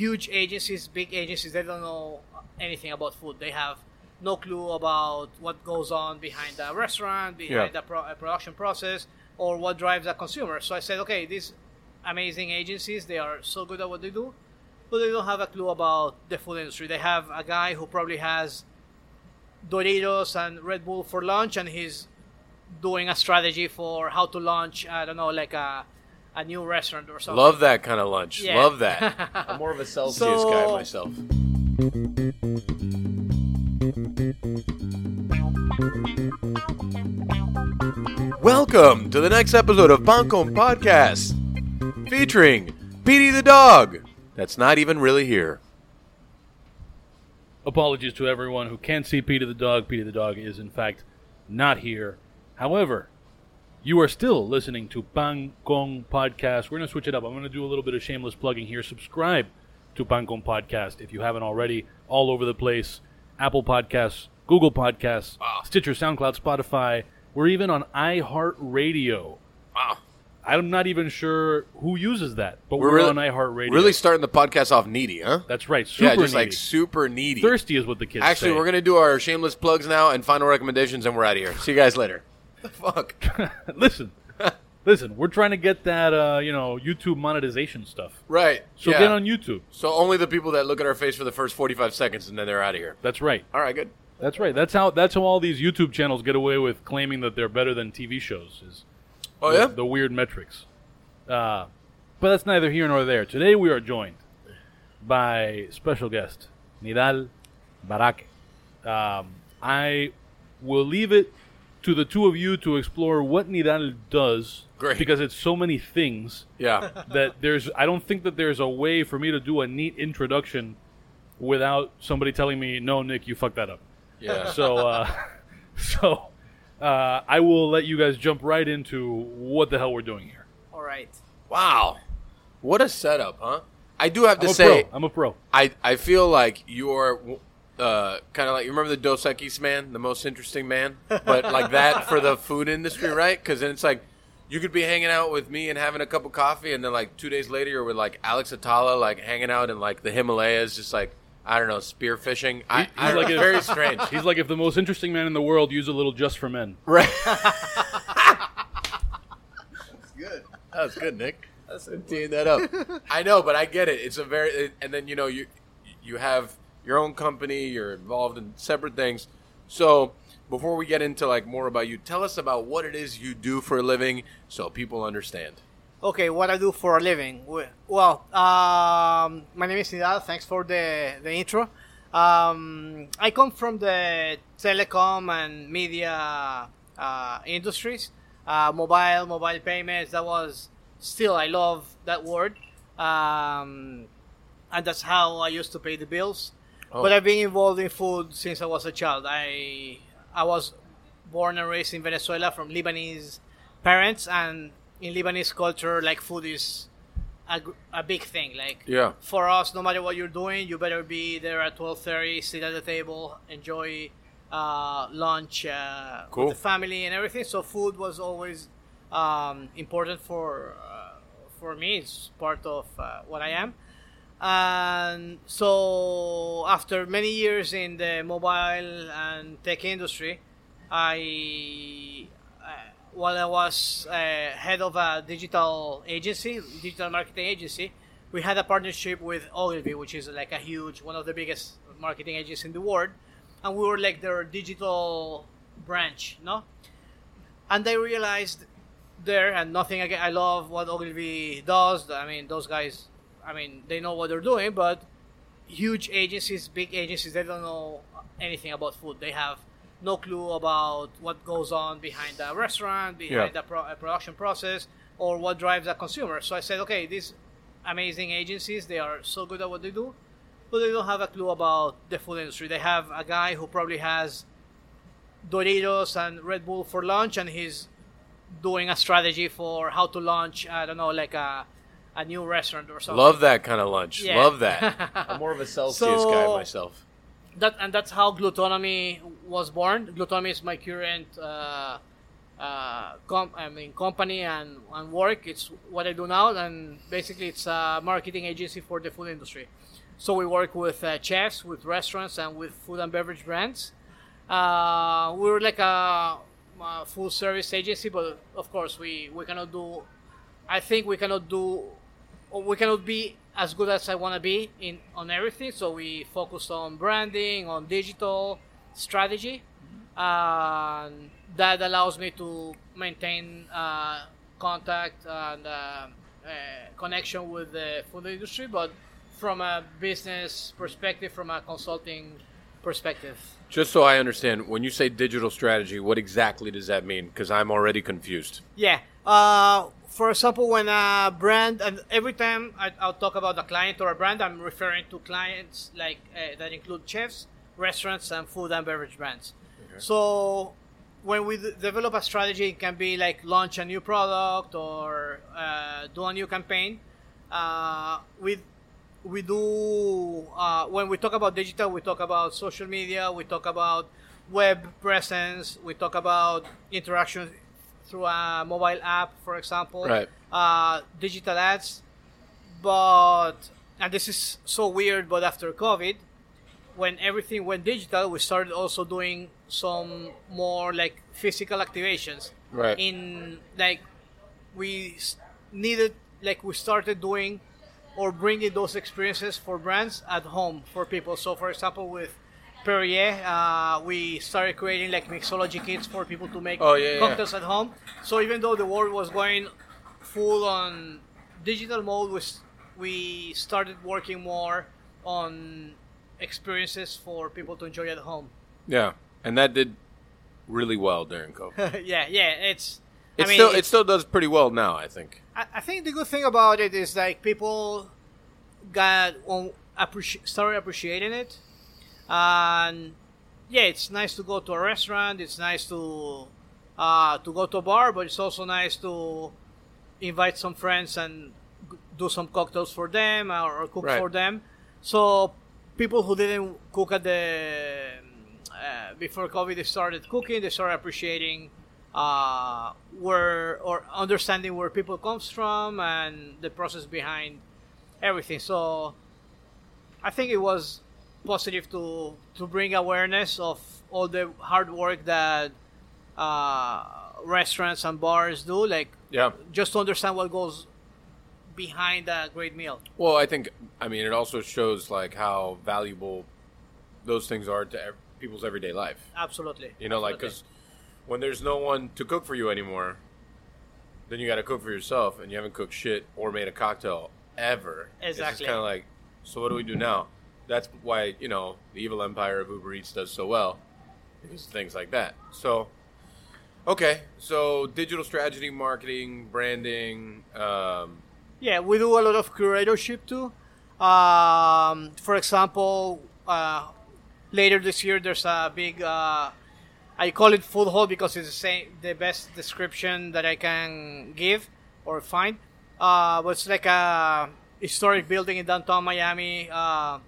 huge agencies, big agencies, they don't know anything about food. They have no clue about what goes on behind a restaurant, behind Yeah. the pro- production process, or what drives a consumer. So I said, okay, these amazing agencies, they are so good at what they do, but they don't have a clue about the food industry. They have a guy who probably has Doritos and Red Bull for lunch, and he's doing a strategy for how to launch, I don't know, like a, a new restaurant or something. Love that kind of lunch. Yeah. Love that. I'm more of a Celsius So- guy myself. Welcome to the next episode of Pan Con Podcast, featuring Petey the dog. That's not even really here. Apologies to everyone who can't see Peter the dog. Peter the dog is, in fact, not here. However, you are still listening to Pan Con Podcast. We're going to switch it up. I'm going to do a little bit of shameless plugging here. Subscribe to Pan Con Podcast if you haven't already, all over the place. Apple Podcasts, Google Podcasts, Stitcher, SoundCloud, Spotify. We're even on iHeartRadio. Wow. I'm not even sure who uses that, but We're we're, really- on iHeartRadio. Really starting the podcast off needy, huh? That's right. Super yeah, just like needy. super needy. thirsty is what the kids Actually, say. we're gonna do our shameless plugs now and final recommendations, and we're out of here. See you guys later. Fuck. listen, listen. We're trying to get that, uh, you know, YouTube monetization stuff. Right. So yeah. get on YouTube. So only the people that look at our face for the first forty-five seconds, and then they're out of here. That's right. All right, good. That's right. That's how. That's how all these YouTube channels get away with claiming that they're better than TV shows. Is Oh the, yeah. the weird metrics. Uh, but that's neither here nor there. Today we are joined by special guest Nidal Barake. Um, I will leave it to the two of you to explore what Nidal does, Great. because it's so many things. yeah. that there's I don't think that there's a way for me to do a neat introduction without somebody telling me no Nick you fucked that up. Yeah. So uh so uh I will let you guys jump right into what the hell we're doing here. All right. Wow. What a setup, huh? I do have to I'm say, pro. I'm a pro. I I feel like you're uh, kind of like you remember the Dos Equis man, the most interesting man, but like that for the food industry, right? Because then it's like you could be hanging out with me and having a cup of coffee, and then like two days later you're with like Alex Atala, like hanging out in like the Himalayas, just like I don't know, spearfishing. I, He- I he's like it's very strange, He's like if the most interesting man in the world used a little just for men. right? That's good. That was good, Nick. That's teeing that up. I know, but I get it. It's a very, it, and then you know you you have your own company. You're involved in separate things. So before we get into like more about you, tell us about what it is you do for a living, so people understand. Okay, what I do for a living? Well, um, my name is Nidal. Thanks for the, the intro. Um, I come from the telecom and media uh, industries, uh, mobile, mobile payments. That was still, I love that word. Um, and that's how I used to pay the bills. Oh. But I've been involved in food since I was a child. I I was born and raised in Venezuela from Lebanese parents, and in Lebanese culture, like food is a, a big thing. Like Yeah. for us, no matter what you're doing, you better be there at twelve thirty, sit at the table, enjoy uh, lunch uh, Cool. with the family and everything. So food was always um, important for uh, for me. It's part of uh, what I am. And so, after many years in the mobile and tech industry, I, uh, while I was uh, head of a digital agency, digital marketing agency, we had a partnership with Ogilvy, which is like a huge, one of the biggest marketing agencies in the world, and we were like their digital branch, no? And I realized there, and nothing again. I love what Ogilvy does. I mean, those guys. I mean, they know what they're doing, but huge agencies, big agencies, they don't know anything about food. They have no clue about what goes on behind a restaurant, behind Yeah. the pro- production process, or what drives a consumer. So I said, okay, these amazing agencies, they are so good at what they do, but they don't have a clue about the food industry. They have a guy who probably has Doritos and Red Bull for lunch, and he's doing a strategy for how to launch, I don't know, like a, a new restaurant or something. Love that kind of lunch. Yeah. Love that. I'm more of a Celsius So- guy myself. that and that's how glutonomy was born. Glutonomy is my current uh, uh, com- I mean company and, and work. It's what I do now, and basically it's a marketing agency for the food industry. So we work with uh, chefs, with restaurants, and with food and beverage brands. Uh, we're like a, a full service agency, but of course we, we cannot do. I think we cannot do, or we cannot be as good as I want to be in on everything. So we focus on branding, on digital strategy, and that allows me to maintain uh, contact and uh, uh, connection with the food industry, but from a business perspective, from a consulting perspective. Just so I understand, when you say digital strategy, what exactly does that mean? Because I'm already confused. Yeah. For example, when a brand, and every time I, I'll talk about a client or a brand, I'm referring to clients like uh, that include chefs, restaurants, and food and beverage brands. So when we d- develop a strategy, it can be like launch a new product or uh, do a new campaign. Uh, we we do uh, when we talk about digital, we talk about social media, we talk about web presence, we talk about interaction through a mobile app, for example, Right. uh, digital ads. But and this is so weird, but after COVID, when everything went digital, we started also doing some more like physical activations. Right. In like we needed like we started doing or bringing those experiences for brands at home for people. So for example, with Perrier, uh, we started creating like mixology kits for people to make Oh, yeah, yeah. cocktails at home. So even though the world was going full on digital mode, we, we started working more on experiences for people to enjoy at home. Yeah, and that did really well during COVID. yeah, yeah, it's. It I mean, still it still does pretty well now, I think. I, I think the good thing about it is like people got on appreci- started appreciating it, and yeah, it's nice to go to a restaurant. It's nice to uh, to go to a bar, but it's also nice to invite some friends and do some cocktails for them or, or cook Right. for them. So people who didn't cook at the uh, before COVID, they started cooking. They started appreciating uh, where or understanding where people comes from and the process behind everything. So I think it was positive to to bring awareness of all the hard work that uh, restaurants and bars do, like Yeah. just to understand what goes behind a great meal. Well, I think I mean it also shows like how valuable those things are to ev- people's everyday life. Absolutely. You know, like because when there's no one to cook for you anymore, then you got to cook for yourself, and you haven't cooked shit or made a cocktail ever. It's Exactly. just kind of like, so what do we do now? That's why you know the evil empire of Uber Eats does so well because things like that. So, okay, so digital strategy, marketing, branding. Um, Yeah, we do a lot of curatorship too. Um, for example, uh, later this year there's a big. Uh, I call it food hall because it's the same, the best description that I can give or find. Uh, it's like a historic building in downtown Miami uh,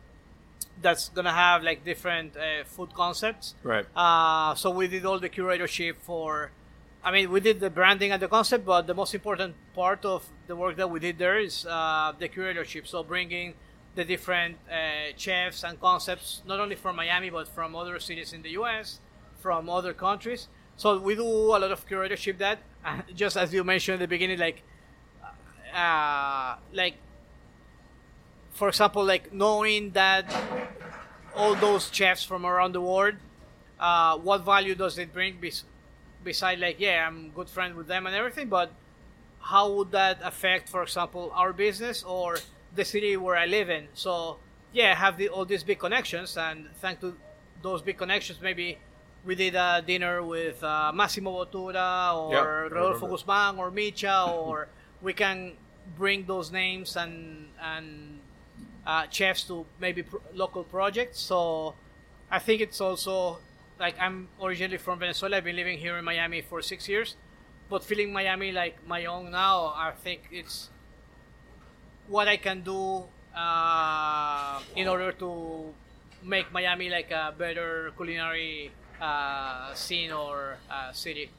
that's gonna have like different uh, food concepts. right. Uh, so we did all the curatorship for. I mean, we did the branding and the concept, but the most important part of the work that we did there is uh, the curatorship. So bringing the different uh, chefs and concepts, not only from Miami but from other cities in the U.S., from other countries. So we do a lot of curatorship. That just as you mentioned at the beginning, like, uh, like, for example, like knowing that all those chefs from around the world uh, what value does it bring bes- beside like yeah i'm good friend with them and everything but how would that affect for example our business or the city where i live in? So yeah I have the, all these big connections and thanks to those big connections maybe we did a dinner with uh, massimo bottura or I rodolfo guzman or micha or we can bring those names and and uh, chefs to maybe pr- local projects. So I think it's also like I'm originally from Venezuela. I've been living here in Miami for six years, but feeling Miami like my own now. I think it's what I can do uh, in order to make Miami like a better culinary uh, scene or uh, city.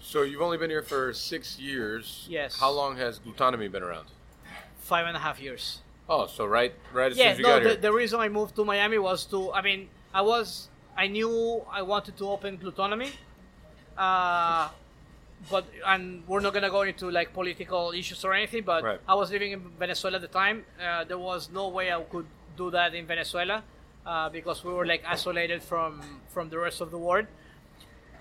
So you've only been here for six years. Yes. How long has glutonomy been around? Five and a half years. Oh, so right, right as soon as you no. got The, here. the reason I moved to Miami was to. I mean, I was. I knew I wanted to open glutonomy. Uh, but and we're not gonna go into like political issues or anything. But Right. I was living in Venezuela at the time. Uh, there was no way I could do that in Venezuela uh, because we were like isolated from from the rest of the world.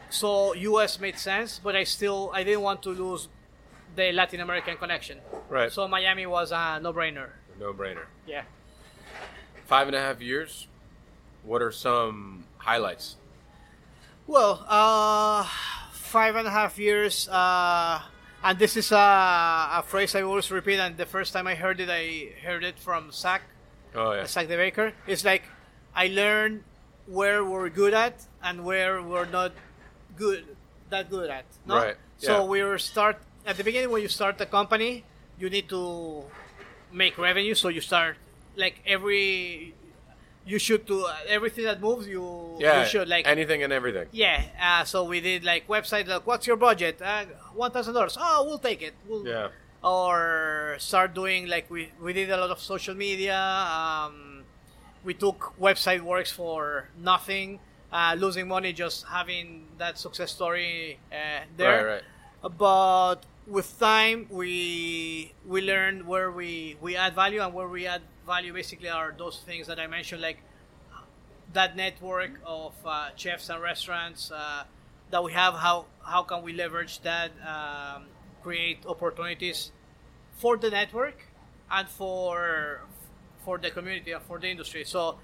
So U.S. made sense, but I still I didn't want to lose the Latin American connection. Right. So Miami was a no-brainer. No brainer. Yeah. Five and a half years. What are some highlights? Well, uh, five and a half years, uh, and this is a, a phrase I always repeat. And the first time I heard it, I heard it from Zach, Oh yeah. Zach the Baker. It's like I learned where we're good at and where we're not good, that good at. No? Right, So yeah. we were start at the beginning when you start a company, you need to make revenue. So you start like every. You should do everything that moves. You Yeah. you should like anything and everything. yeah, uh, so we did like website like what's your budget? Uh, one thousand dollars. Oh, we'll take it. We'll, Yeah. Or start doing like we we did a lot of social media. Um, we took website works for nothing, uh, losing money just having that success story uh, there. Right, right. But with time, we we learned where we we add value and where we add value basically are those things that I mentioned, like that network of uh, chefs and restaurants uh, that we have. How how can we leverage that, um, create opportunities for the network and for for the community and for the industry. So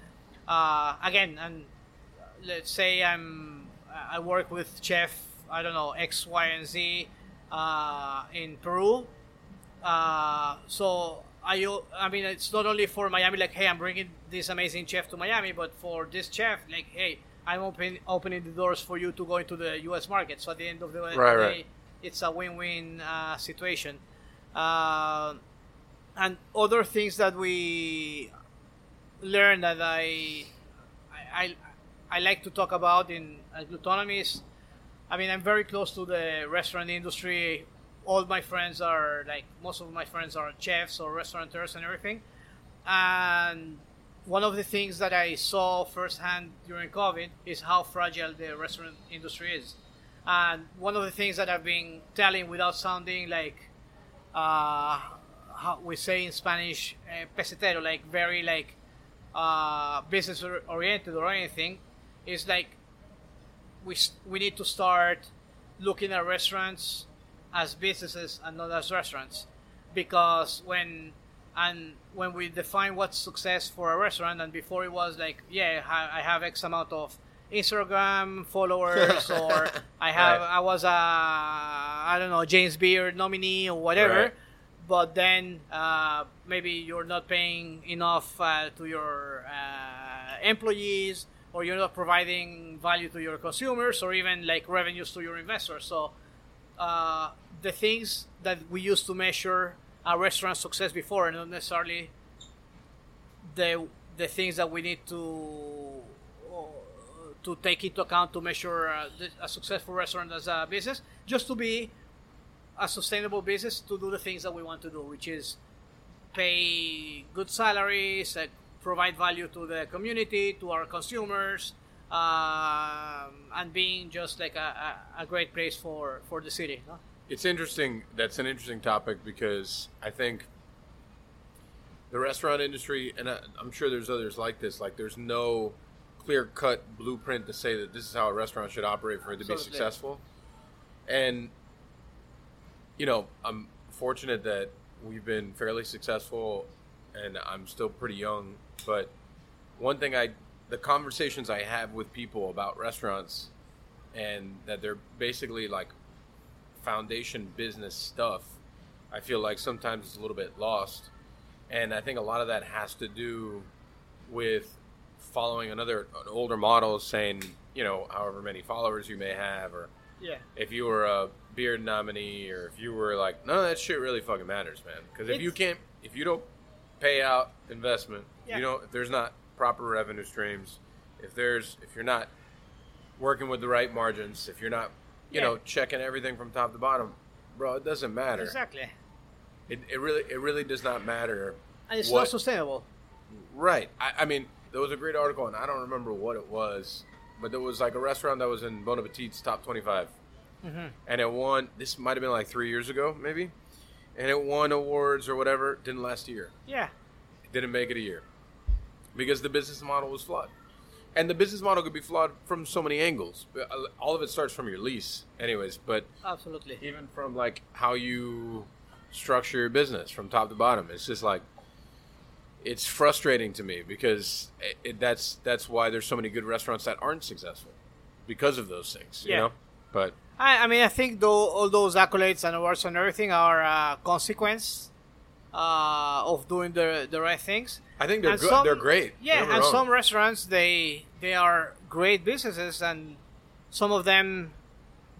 uh, again, and let's say I'm I work with chef I don't know X Y and Z uh, in Peru. Uh, so I I mean it's not only for Miami like hey I'm bringing this amazing chef to Miami, but for this chef like hey I'm open, opening the doors for you to go into the U.S. market. So at the end of the Right, day, right. it's a win-win uh, situation. Uh, and other things that we learned that I I, I, I like to talk about in uh, glutonomy is, I mean, I'm very close to the restaurant industry. All my friends are like most of my friends are chefs or restaurateurs and everything. And one of the things that I saw firsthand during COVID is how fragile the restaurant industry is. And one of the things that I've been telling without sounding like uh, how we say in Spanish, uh, pesetero, like very like uh, business oriented or anything, is like we we need to start looking at restaurants as businesses and not as restaurants, because when and when we define what's success for a restaurant, and before it was like, yeah, I have X amount of Instagram followers, or I have Right. I was a I don't know James Beard nominee or whatever Right. but then uh, maybe you're not paying enough uh, to your uh, employees or you're not providing value to your consumers or even like revenues to your investors. So uh, the things that we used to measure a restaurant success before and not necessarily the the things that we need to to take into account to measure the- a successful restaurant as a business just to be a sustainable business to do the things that we want to do, which is pay good salaries, provide value to the community, to our consumers, um, and being just like a, a, great place for, for the city. No? It's interesting. That's an interesting topic because I think the restaurant industry, and I, I'm sure there's others like this. Like, there's no clear cut blueprint to say that this is how a restaurant should operate for it to be successful. And you know, I'm fortunate that we've been fairly successful, and I'm still pretty young. But one thing I, the conversations I have with people about restaurants, and that they're basically like foundation business stuff, I feel like sometimes it's a little bit lost. And I think a lot of that has to do with following another an older model saying, you know, however many followers you may have, or Yeah. if you were a beard nominee, or if you were like, none of that shit really fucking matters, man. Because if you can't, if you don't pay out investment, Yeah. you don't, if there's not proper revenue streams, if there's, if you're not working with the right margins, if you're not you Yeah. know, checking everything from top to bottom, bro, it doesn't matter. Exactly. It, it really it really does not matter. And it's what- not sustainable. Right. I, I mean, there was a great article, and I don't remember what it was, but there was like a restaurant that was in Bon Appetit's top 25. Mm-hmm. And it won, this might have been like three years ago, maybe. And it won awards or whatever. Didn't last a year. Yeah. It didn't make it a year. Because the business model was flawed. And the business model could be flawed from so many angles. Uh, All of it starts from your lease, anyways. But Absolutely. even from like how you structure your business from top to bottom it's just like it's frustrating to me because it, it, that's that's why there's so many good restaurants that aren't successful because of those things you Yeah. know but I, I mean, I think though all those accolades and awards and everything are a consequence uh, of doing the the right things. i think they're good some- they're great Yeah, and some restaurants they they are great businesses, and some of them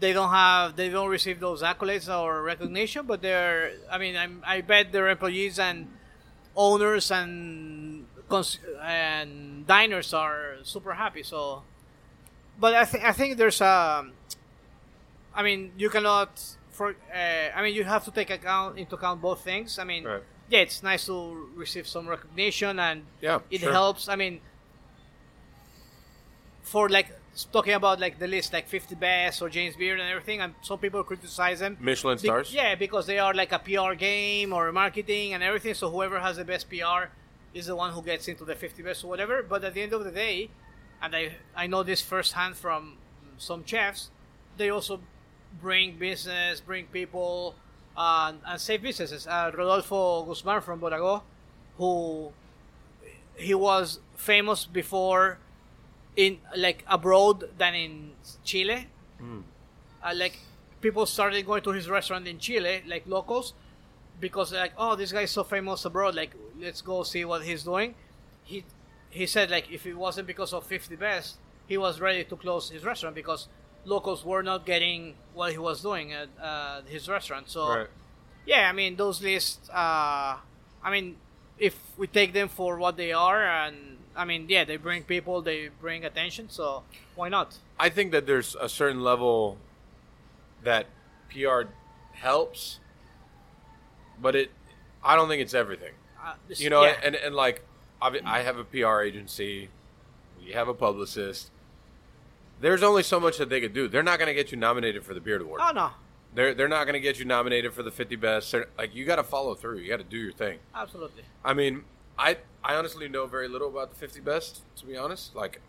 they don't have they don't receive those accolades or recognition, but they're I mean I'm, I bet their employees and owners and cons- and diners are super happy. So, but I think I think there's a I mean you cannot for uh, I mean you have to take account into account both things. I mean Right. yeah, it's nice to receive some recognition and yeah it sure. helps. I mean, for like talking about like the list, like 50 best or James Beard and everything, and some people criticize them. michelin Be- stars yeah, because they are like a PR game or marketing and everything. So whoever has the best PR is the one who gets into the 50 best or whatever. But at the end of the day, and I I know this firsthand from some chefs, they also bring business, bring people, uh, and save businesses. Uh, Rodolfo Guzman from Borago, who he was famous before in like abroad than in Chile. Uh, like people started going to his restaurant in Chile, like locals, because like, oh, this guy's so famous abroad. Like, let's go see what he's doing. He he said like if it wasn't because of 50 Best, he was ready to close his restaurant because locals were not getting what he was doing at uh, his restaurant. So right yeah, I mean those lists. Uh, I mean, if we take them for what they are, and I mean, yeah, they bring people, they bring attention. So why not? i think that there's a certain level that pr helps but it i don't think it's everything Uh, this- you know yeah. and, and like i have a pr agency we have a publicist there's only so much that they could do. They're not going to get you nominated for the beard award. Oh no, they're, they're not going to get you nominated for the 50 best. They're- like you got to follow through. You got to do your thing. Absolutely. i mean i i honestly know very little about the 50 best to be honest. Like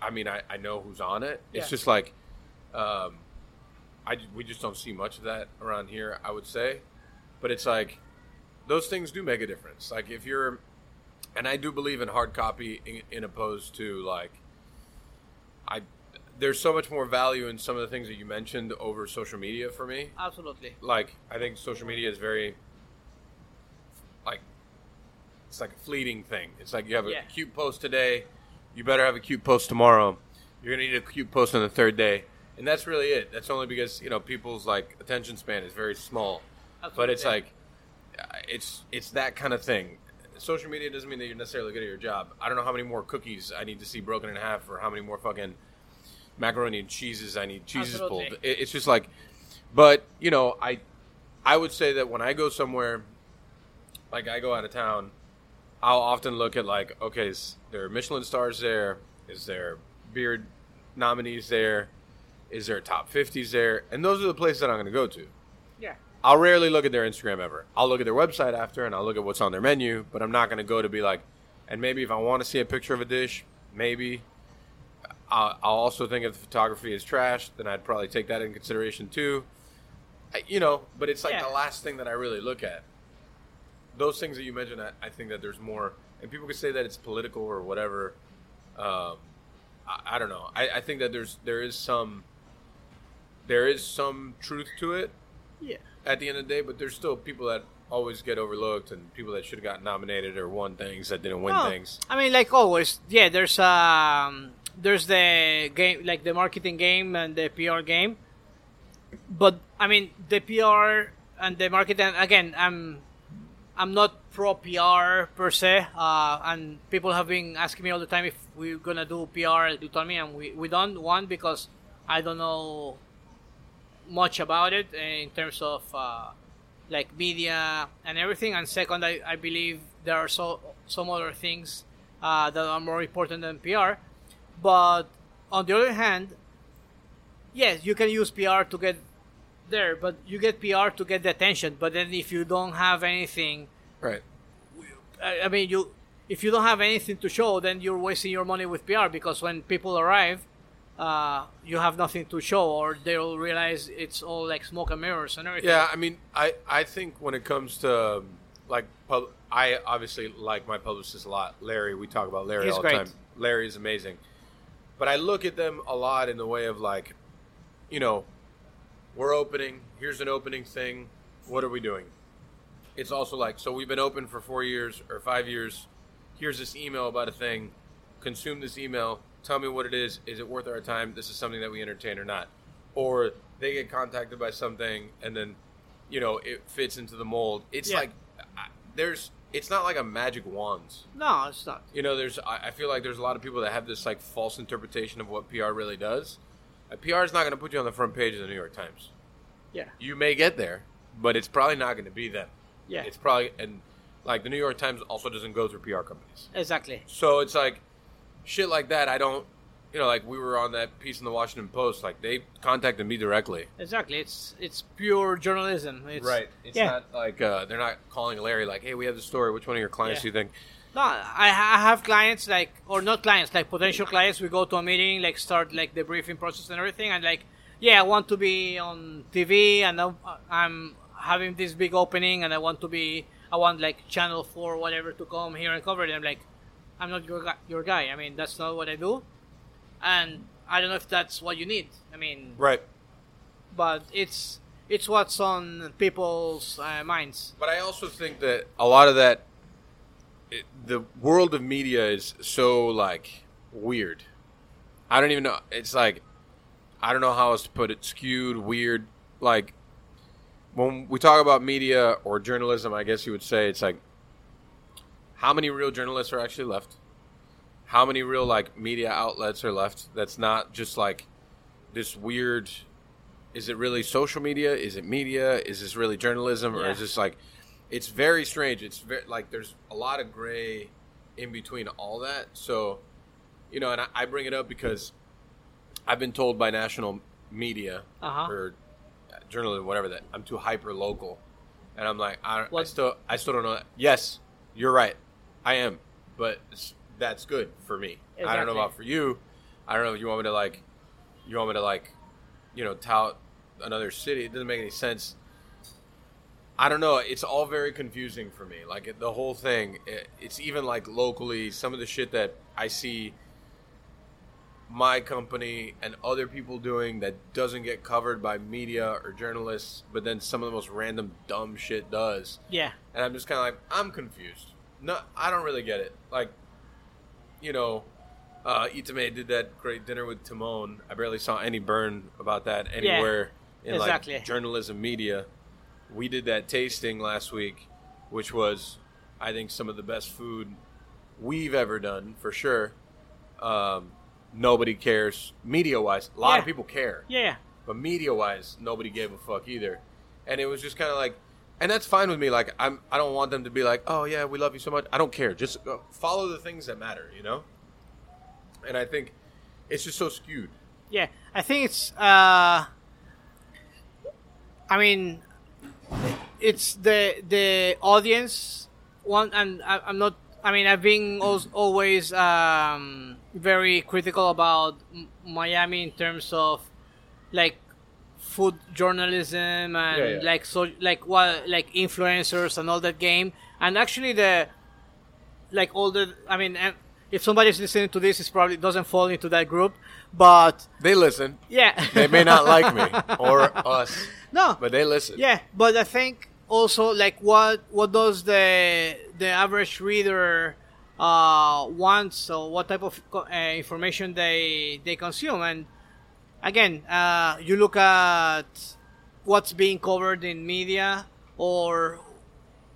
i mean i, I know who's on it. It's Yeah. just like um I, we just don't see much of that around here i would say. But it's like those things do make a difference. Like if you're and i do believe in hard copy in, in opposed to like there's so much more value in some of the things that you mentioned over social media for me Absolutely. like I think social media is very like it's like a fleeting thing. It's like you have a Yeah. cute post today, you better have a cute post tomorrow. You're gonna need a cute post on the third day, and that's really it. That's only because you know people's like attention span is very small. But it's like uh, it's it's that kind of thing. Social media doesn't mean that you're necessarily good at your job. I don't know how many more cookies I need to see broken in half, or how many more fucking macaroni and cheeses I need cheeses pulled. It, it's just like, but you know, I I would say that when I go somewhere, like I go out of town, I'll often look at like, okay, is there Michelin stars there? Is there beard nominees there? Is there top fifties there? And those are the places that I'm going to go to. yeah. I'll rarely look at their Instagram ever. I'll look at their website after and I'll look at what's on their menu, but I'm not going to go to be like, and maybe if I want to see a picture of a dish, maybe. I'll, I'll also think if the photography is trash, then I'd probably take that in consideration too. I, you know, but it's like Yeah. the last thing that I really look at. Those things that you mentioned, I, I think that there's more, and people could say that it's political or whatever. Um, I, I don't know. I, I think that there's there is some there is some truth to it Yeah. at the end of the day, but there's still people that always get overlooked and people that should have gotten nominated or won things that didn't win Oh, things. I mean, like always, yeah. There's um, there's the game, like the marketing game and the PR game. But I mean, the PR and the marketing. Again, I'm I'm not pro PR per se, uh, and people have been asking me all the time if we're gonna do PR at Glutonomy, and we we don't. One because I don't know much about it in terms of uh, like media and everything. And second, I, I believe there are so some other things uh, that are more important than PR. But on the other hand, yes, you can use PR to get there, but you get PR to get the attention. But then if you don't have anything, Right. I, I mean, you if you don't have anything to show, then you're wasting your money with PR because when people arrive, uh, you have nothing to show, or they'll realize it's all like smoke and mirrors and everything. Yeah, I mean, I, I think when it comes to like pub, I obviously like my publicist a lot, Larry. We talk about Larry He's all great. the time. Larry is amazing, but I look at them a lot in the way of like, you know, we're opening. Here's an opening thing. What are we doing? It's also like so we've been open for four years or five years. Here's this email about a thing. Consume this email. Tell me what it is. Is it worth our time? This is something that we entertain or not? Or they get contacted by something and then, you know, it fits into the mold. It's Yeah. like I- there's. It's not like a magic wand. No, it's not. You know, there's. I I feel like there's a lot of people that have this like false interpretation of what PR really does. Uh, PR is not going to put you on the front page of the New York Times. Yeah, You may get there, but it's probably not going to be them. yeah, It's probably and like the New York Times also doesn't go through PR companies. exactly. So it's like shit like that. I don't, you know, like we were on that piece in the Washington Post. Like they contacted me directly. Exactly. It's it's pure journalism. It's, right. It's yeah. not like uh, they're not calling Larry like, hey, we have the story. Which one of your clients Yeah. do you think? No, I, ha- I have clients like, or not clients, like potential clients. We go to a meeting, like start like the briefing process and everything, and like, yeah, I want to be on TV, and I'm, I'm having this big opening, and I want to be, I want like Channel Four, whatever, to come here and cover it. I'm like, I'm not your guy, your guy. I mean, that's not what I do, and I don't know if that's what you need. I mean, Right. but it's it's what's on people's uh, minds. But I also think that a lot of that, it, the world of media is so like weird. I don't even know. It's like I don't know how else to put it. Skewed, weird. Like when we talk about media or journalism, I guess you would say it's like how many real journalists are actually left? How many real like media outlets are left? That's not just like this weird. Is it really social media? Is it media? Is this really journalism, or Yeah. is this like? It's very strange. It's very like there's a lot of gray in between all that. So, you know, and I, I bring it up because I've been told by national media Uh-huh. or journalism, whatever that I'm too hyper local, and I'm like, I, I still, I still don't know. That. Yes, you're right, I am, but it's, that's good for me. I don't know about for you. I don't know if you want me to like, you want me to like, you know, tout another city. It doesn't make any sense. I don't know. It's all very confusing for me. Like the whole thing. It, it's even like locally, some of the shit that I see my company and other people doing that doesn't get covered by media or journalists, but then some of the most random dumb shit does. Yeah, And I'm just kind of like, I'm confused. No, I don't really get it. Like, you know, uh, Itamae did that great dinner with Timon. I barely saw any burn about that anywhere in exactly. like journalism media. We did that tasting last week, which was, I think, some of the best food we've ever done for sure. Um, nobody cares media wise. A lot of people care. yeah, But media wise, nobody gave a fuck either. And it was just kind of like, and that's fine with me. Like I'm, I don't want them to be like, oh yeah, we love you so much. I don't care. Just uh, follow the things that matter, you know. And I think it's just so skewed. Yeah, I think it's. Uh, I mean, it's the the audience one, and I, I'm not. I mean, I've been always um, very critical about Miami in terms of like food journalism and Yeah, yeah. like so like what like influencers and all that game. And actually, the like all the. I mean, and if somebody's listening to this, it probably doesn't fall into that group, but They listen. yeah. They may not like me or us, no. but they listen. yeah, but I think also like what what does the the average reader uh want? So what type of uh, information they they consume? And again, uh, you look at what's being covered in media or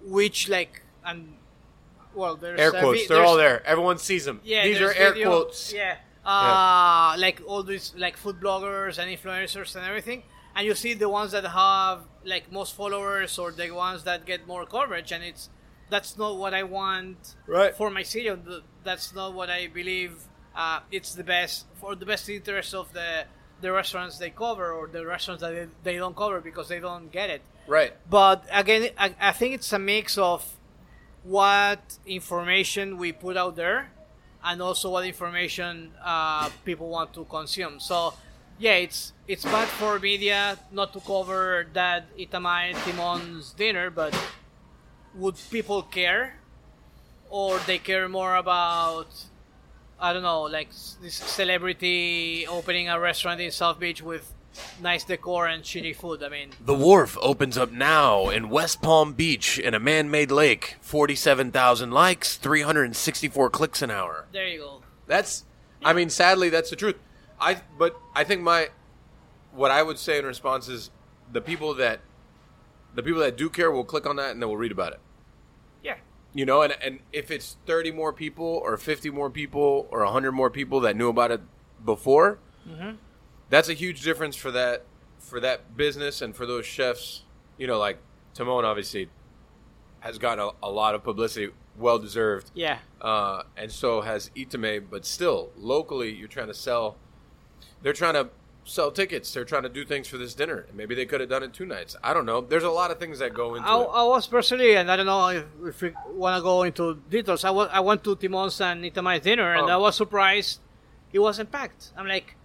which like and well there's Air quotes. vi- They're all there. Everyone sees them. yeah, These are air video- quotes. Yeah. Uh, like all these like food bloggers and influencers and everything. and you see the ones that have like most followers or the ones that get more coverage, and it's that's not what I want Right. for my city. That's not what I believe. Uh, it's the best for the best interest of the the restaurants they cover or the restaurants that they, they don't cover because they don't get it. Right. But again, I, I think it's a mix of what information we put out there and also what information uh, people want to consume. So, yeah, it's it's bad for media not to cover that Itamae Timon's dinner, but would people care? Or they care more about, I don't know, like this celebrity opening a restaurant in South Beach with nice decor and shitty food. I mean, The wharf opens up now in West Palm Beach in a man-made lake. Forty-seven thousand likes, three hundred and sixty-four clicks an hour. there you go. That's, I mean, sadly, that's the truth. I, but I think my, what I would say in response is, the people that, the people that do care will click on that and they will read about it. You know, and and if it's thirty more people or fifty more people or hundred more people that knew about it before, that's a huge difference for that for that business and for those chefs. You know, like Timon obviously has gotten a, a lot of publicity, well deserved. Yeah. uh, and so has Itamae. But still, locally, you're trying to sell. They're trying to sell tickets. They're trying to do things for this dinner. Maybe they could have done it two nights. I don't know. There's a lot of things that go into I, it. I was personally, and I don't know if, if we want to go into details. I I went to Timon's and Itamae's dinner, and Oh. I was surprised it wasn't packed. I'm like,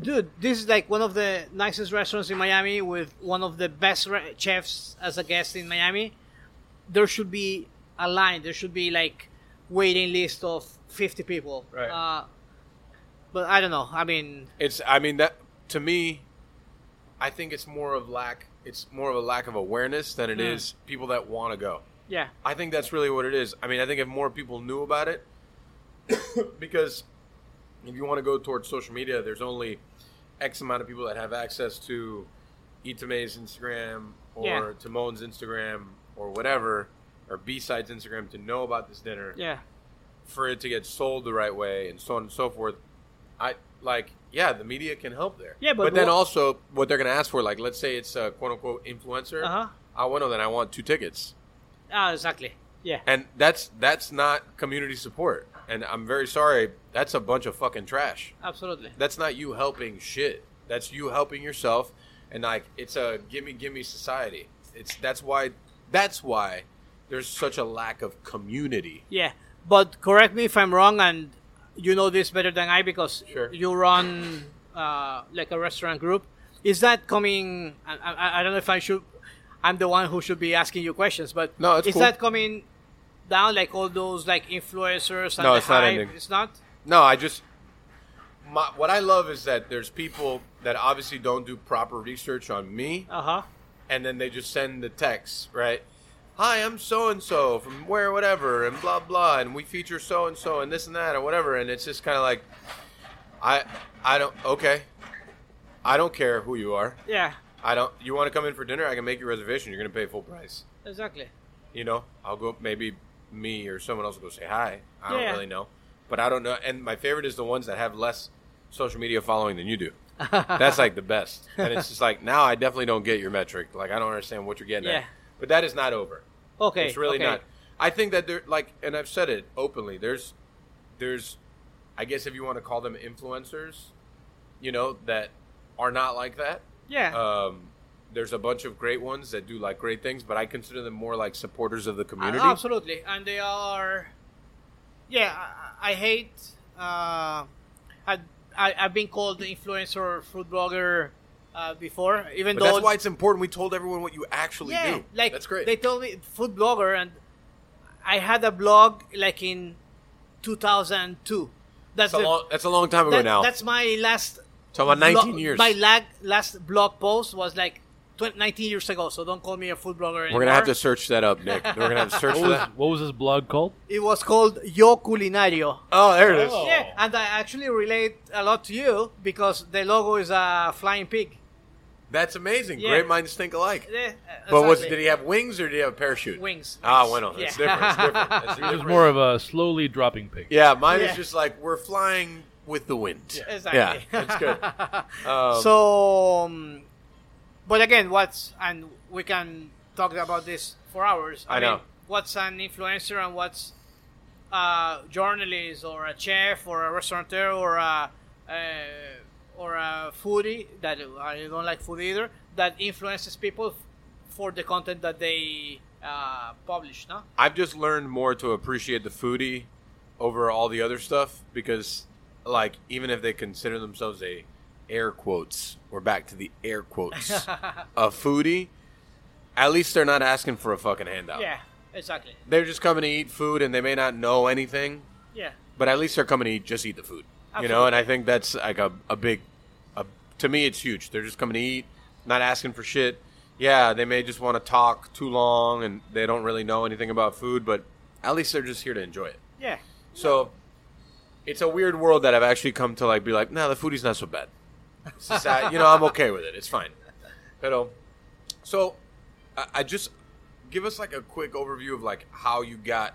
dude, this is like one of the nicest restaurants in Miami with one of the best re- chefs as a guest in Miami. There should be a line. There should be like waiting list of 50 people. Right. Uh, but I don't know. I mean, It's. I mean that to me, I think it's more of lack. It's more of a lack of awareness than it is Hmm. people that want to go. yeah, I think that's really what it is. I mean, I think if more people knew about it, because if you want to go towards social media, there's only X amount of people that have access to Itamae's Instagram or Yeah. Timon's Instagram or whatever, or B Side's Instagram to know about this dinner yeah, for it to get sold the right way and so on and so forth. I like, yeah, the media can help there. Yeah, but then what- also what they're going to ask for, like, let's say it's a quote unquote influencer. Uh-huh. I want to then I want two tickets ah, exactly. Yeah, and that's that's not community support and i'm very sorry that's a bunch of fucking trash absolutely. that's not you helping shit that's you helping yourself and like it's a gimme gimme society it's that's why that's why there's such a lack of community Yeah, but correct me if I'm wrong, and you know this better than I because Sure. you run uh, like a restaurant group. Is that coming? I, I, I don't know if I should. I'm the one who should be asking you questions, but No, it's is cool. that coming down like all those like influencers? And No, the it's not ending. It's not. no i just my, what i love is that there's people that obviously don't do proper research on me Uh huh. and then they just send the text, right? Hi, I'm so and so from where, whatever, and blah blah, and we feature so and so and this and that or whatever, and it's just kind of like, I, I don't, okay, I don't care who you are. Yeah. I don't. You want to come in for dinner? I can make your reservation. You're gonna pay full price. Exactly. You know, I'll go. Maybe me or someone else will go say hi. I Yeah. don't really know, but I don't know. And my favorite is the ones that have less social media following than you do. That's like the best. And it's just like now I definitely don't get your metric. Like I don't understand what you're getting Yeah. at. But that is not over. Okay. It's really okay. not. I think that there like and I've said it openly. There's there's I guess if you want to call them influencers, you know, that are not like that. Yeah. Um there's a bunch of great ones that do like great things, but I consider them more like supporters of the community. Uh, absolutely, and they are. Yeah, I, I hate. Uh, I, I I've been called the influencer food blogger uh, before, even But though that's why it's important we told everyone what you actually yeah, do. like that's great. They told me food blogger, and I had a blog like in 2002. That's that's, a long, that's a long time ago that- now. That's my last. So about 19 blog- years. My lag, last blog post was like 20, 19 years ago. So don't call me a food blogger anymore. We're gonna have to search that up, Nick. We're gonna have to search What for was, that. what was this blog called? It was called Yo Culinario. Oh, there it is. Oh. Yeah, and I actually relate a lot to you because the logo is a flying pig. That's amazing. Yeah. Great minds think alike. Yeah, But was exactly. did he have wings or did he have a parachute? Wings. Ah, wings. well, no, it's Yeah. different. It's different. It's It was more of a slowly dropping pig. Yeah, mine Yeah. is just like we're flying with the wind. Exactly. Yeah, that's good. Um, so, um, but again, what's and we can talk about this for hours. I know. what's an influencer and what's a journalist or a chef or a restaurateur or a uh, or a foodie that I don't like food either that influences people for the content that they uh, publish. No. I've just learned more to appreciate the foodie over all the other stuff because, like, even if they consider themselves a air quotes, we're back to the air quotes, a foodie. At least they're not asking for a fucking handout. Yeah. Exactly. They're just coming to eat food and they may not know anything, Yeah. but at least they're coming to eat, just eat the food. You know, and I think that's like a, a big, a, to me, it's huge. They're just coming to eat, not asking for shit. Yeah, they may just want to talk too long and they don't really know anything about food, but at least they're just here to enjoy it. Yeah. So it's a weird world that I've actually come to like be like, no, the foodie's not so bad. Just that, you know, I'm okay with it. It's fine. Pero, so I, I just give us like a quick overview of like how you got,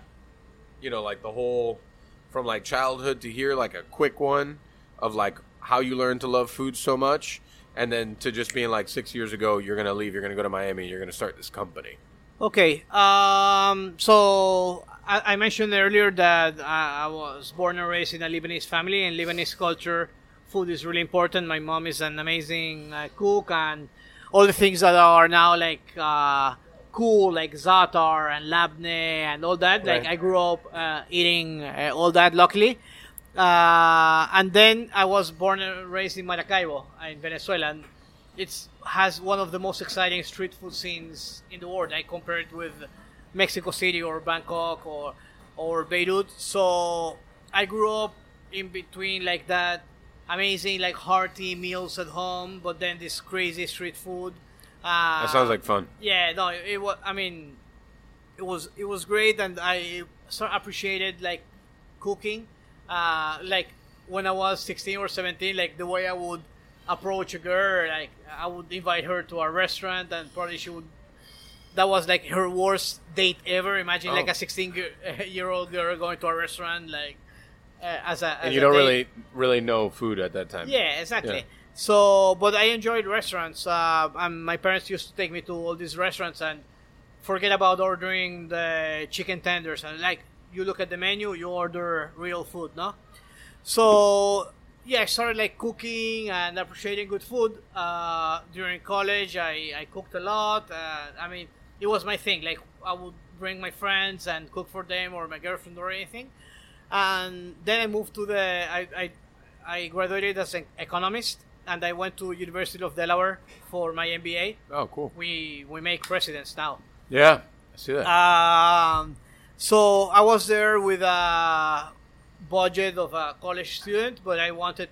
you know, like the whole from like childhood to here, like a quick one of like how you learned to love food so much, and then to just being like six years ago, you're gonna leave, you're gonna go to Miami, you're gonna start this company. Okay. Um, so I, I mentioned earlier that I, I was born and raised in a Lebanese family, and Lebanese culture, food is really important. My mom is an amazing uh, cook, and all the things that are now like uh, cool, like Zatar and labne and all that. Like I grew up uh, eating uh, all that, luckily. Uh, and then I was born and raised in Maracaibo, uh, in Venezuela. And it has one of the most exciting street food scenes in the world. I compare it with Mexico City or Bangkok or or Beirut. So I grew up in between like that amazing like hearty meals at home, but then this crazy street food. Uh, That sounds like fun. yeah, no, it, was. I mean, it was it was great, and I so appreciated like cooking. Uh, like when I was sixteen or seventeen, like the way I would approach a girl, like I would invite her to a restaurant, and probably she would. That was like her worst date ever. Imagine like Oh. a sixteen year old girl going to a restaurant, like uh, as a. And you a don't date. really really know food at that time. Yeah, exactly. Yeah. So, but I enjoyed restaurants. Uh, and my parents used to take me to all these restaurants and forget about ordering the chicken tenders and like you look at the menu, you order real food, no? So yeah, I started like cooking and appreciating good food. Uh, during college, I, I cooked a lot. Uh, I mean, it was my thing. Like I would bring my friends and cook for them or my girlfriend or anything. And then I moved to the I, I, I graduated as an economist and I went to University of Delaware for my MBA. Oh, cool. We we make presidents now. Yeah, I see that. Um, so I was there with a budget of a college student, but I wanted,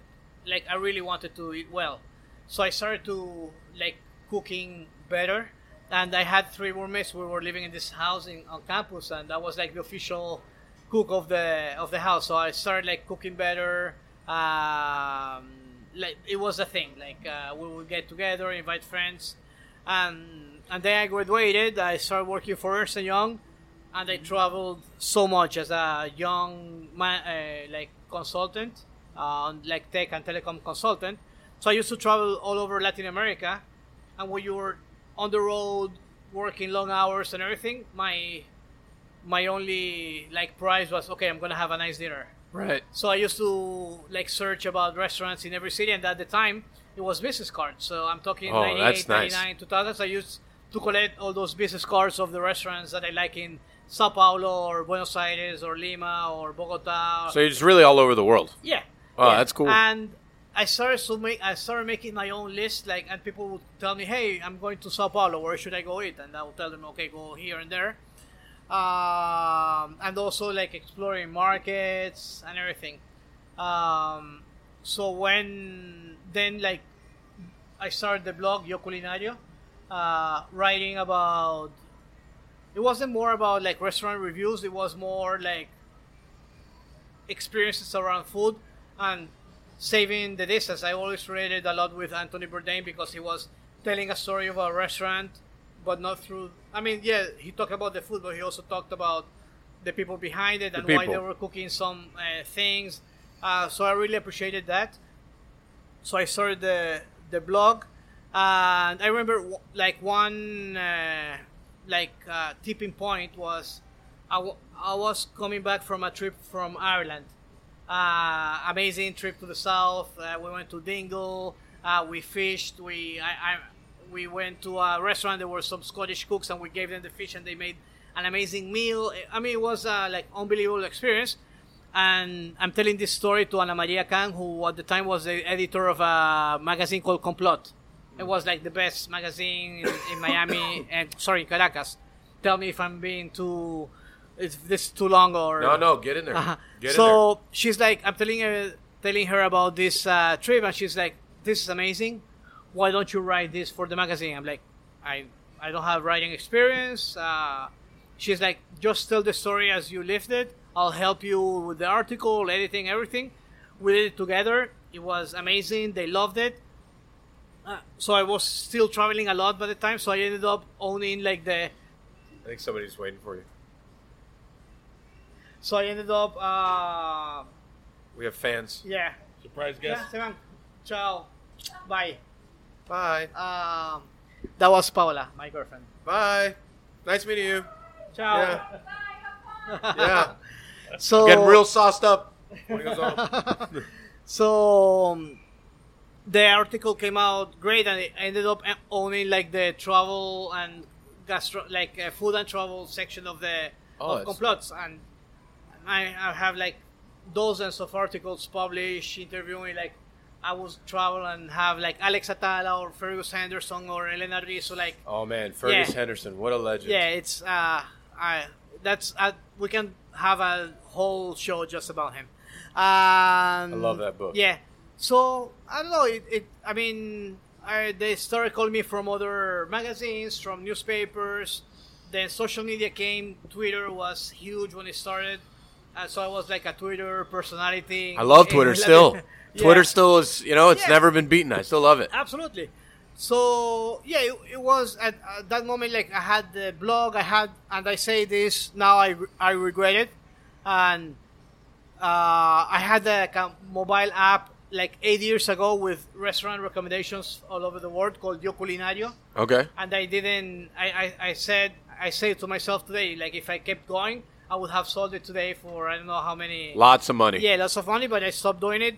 like, I really wanted to eat well. So I started to like cooking better, and I had three roommates. We were living in this house in, on campus, and I was like the official cook of the of the house. So I started like cooking better. Um, like it was a thing. Like uh, we would get together, invite friends, and and then I graduated. I started working for Ernst and Young, and I traveled so much as a young man, uh, like consultant, uh, like tech and telecom consultant. So I used to travel all over Latin America, and when you were on the road working long hours and everything, my my only like prize was okay. I'm gonna have a nice dinner. Right. So I used to like search about restaurants in every city, and at the time it was business cards. So I'm talking Oh, 98, that's nice. 99, 2000s. I used to collect all those business cards of the restaurants that I like in Sao Paulo or Buenos Aires or Lima or Bogota. So you're just really all over the world. yeah. Oh, yeah. that's cool. And I started to make I started making my own list, like, and people would tell me, "Hey, I'm going to Sao Paulo. Where should I go eat?" And I would tell them, "Okay, go here and there." Um, and also like exploring markets and everything. Um, so when then like I started the blog Yo Culinario, uh, writing about. It wasn't more about like restaurant reviews. It was more like experiences around food and saving the distance. I always related a lot with Anthony Bourdain because he was telling a story of a restaurant, but not through. I mean, yeah, he talked about the food, but he also talked about the people behind it and why they were cooking some uh, things. Uh, so I really appreciated that. So I started the the blog, And I remember w- like one uh, like uh, tipping point was I, w- I was coming back from a trip from Ireland. Uh, amazing trip to the south. Uh, we went to Dingle. Uh, we fished. We I, I we went to a restaurant. There were some Scottish cooks, and we gave them the fish, and they made an amazing meal. I mean, it was a like unbelievable experience. And I'm telling this story to Ana Maria Khan, who at the time was the editor of a magazine called Complot. It was like the best magazine in, in Miami and sorry, Caracas. Tell me if I'm being too, if this is too long or No, no, get in there. uh-huh. Get so she's like, I'm telling her, telling her about this uh, trip, and she's like, "This is amazing. Why don't you write this for the magazine?" I'm like, "I, I don't have writing experience." Uh, she's like, "Just tell the story as you lived it. I'll help you with the article, editing, everything." We did it together. It was amazing. They loved it. Uh, so I was still traveling a lot by the time, so I ended up owning like the. I think somebody's waiting for you. so I ended up uh, We have fans. yeah Surprise Yeah, guest. se van. Ciao. Bye. Bye. Um, that was Paola, my girlfriend. Bye. Nice meeting you. Ciao. Yeah. Yeah. So Getting real sauced up. When he goes home. so um, the article came out great, and it ended up owning like the travel and gastro, like uh, food and travel section of the Oh, of Complot's, and I, I have like dozens of articles published interviewing like. I would travel and have like Alex Atala or Fergus Henderson or Elena Rizzo like Oh man, Fergus Yeah. Henderson, what a legend. Yeah, it's uh, I that's uh, we can have a whole show just about him. Um, I love that book. Yeah, so I don't know. It, it I mean, I, they started calling me from other magazines, from newspapers. Then social media came. Twitter was huge when it started, uh, so I was like a Twitter personality. I love Twitter still. Latin- Twitter Yeah. still is, you know, it's Yeah. never been beaten. I still love it. Absolutely. So yeah, it, it was at, at that moment like I had the blog, I had, and I say this now, I, I regret it, and uh, I had a mobile app like eight years ago with restaurant recommendations all over the world called Yo Culinario, Okay. and I didn't. I, I, I said I say to myself today, like if I kept going, I would have sold it today for I don't know how many. Lots of money. Yeah, lots of money, but I stopped doing it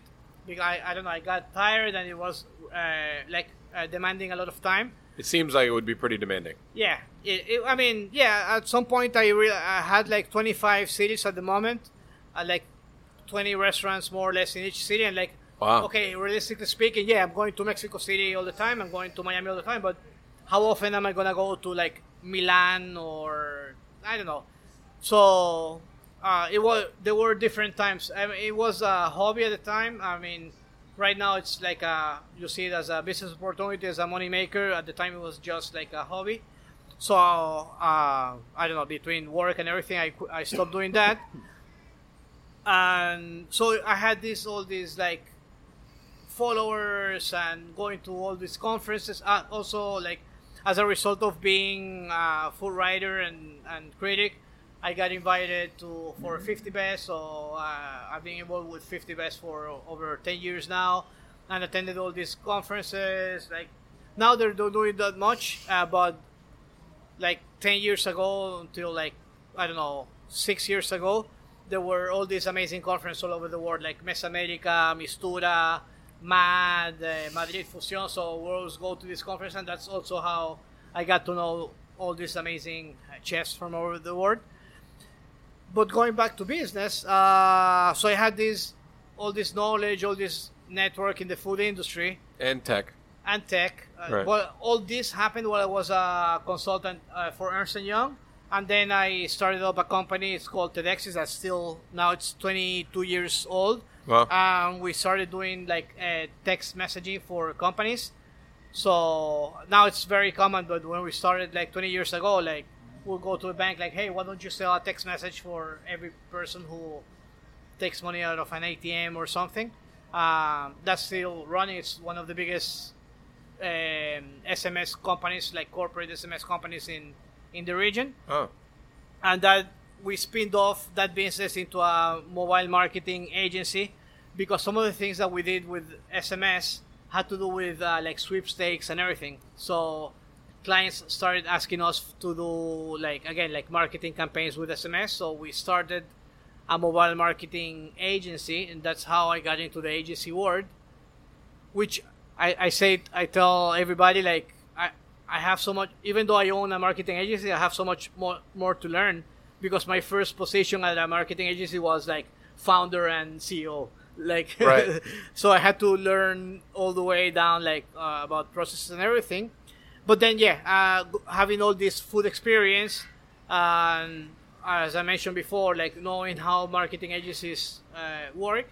I, I don't know. I got tired and it was uh, like uh, demanding a lot of time. It seems like it would be pretty demanding. Yeah, it, it, I mean, yeah. At some point, I re- I had like 25 cities at the moment, uh, like 20 restaurants more or less in each city, and like, Wow. okay, realistically speaking, yeah, I'm going to Mexico City all the time. I'm going to Miami all the time, but how often am I gonna go to like Milan or I don't know? So uh, it was there were different times. I mean, it was a hobby at the time. I mean, right now it's like a you see it as a business opportunity, as a money maker. At the time, it was just like a hobby. So uh, I don't know between work and everything, I I stopped doing that. And so I had this all these like followers and going to all these conferences. Uh, also, like as a result of being a full writer and, and critic, I got invited to for 50 Best. So uh, I've been involved with 50 Best for over 10 years now, and attended all these conferences. Like now they're not doing that much, uh, but like 10 years ago until like I don't know six years ago, there were all these amazing conferences all over the world, like Mesoamerica, Mistura, MAD, uh, Madrid Fusion. So we always go to this conference, and that's also how I got to know all these amazing chefs from all over the world. But going back to business, uh, so I had this, all this knowledge, all this network in the food industry And tech. and tech. Uh, Right. Well, all this happened while I was a consultant uh, for Ernst and Young, and then I started up a company. It's called Tedexis. That's still now it's 22 years old. Well, Um, we started doing like uh, text messaging for companies. So now it's very common. But when we started like 20 years ago, like we'll go to a bank like, hey, why don't you sell a text message for every person who takes money out of an ATM or something? Um, that's still running. It's one of the biggest um, SMS companies, like corporate SMS companies in in the region oh, and that we spinned off that business into a mobile marketing agency because some of the things that we did with SMS had to do with uh, like sweepstakes and everything. So clients started asking us to do like again like marketing campaigns with SMS. So we started a mobile marketing agency, and that's how I got into the agency world. Which I, I say I tell everybody like I I have so much even though I own a marketing agency, I have so much more more to learn because my first position at a marketing agency was like founder and CEO. Like Right. so I had to learn all the way down like uh, about processes and everything. But then yeah, uh, having all this food experience and as I mentioned before, like knowing how marketing agencies uh, work,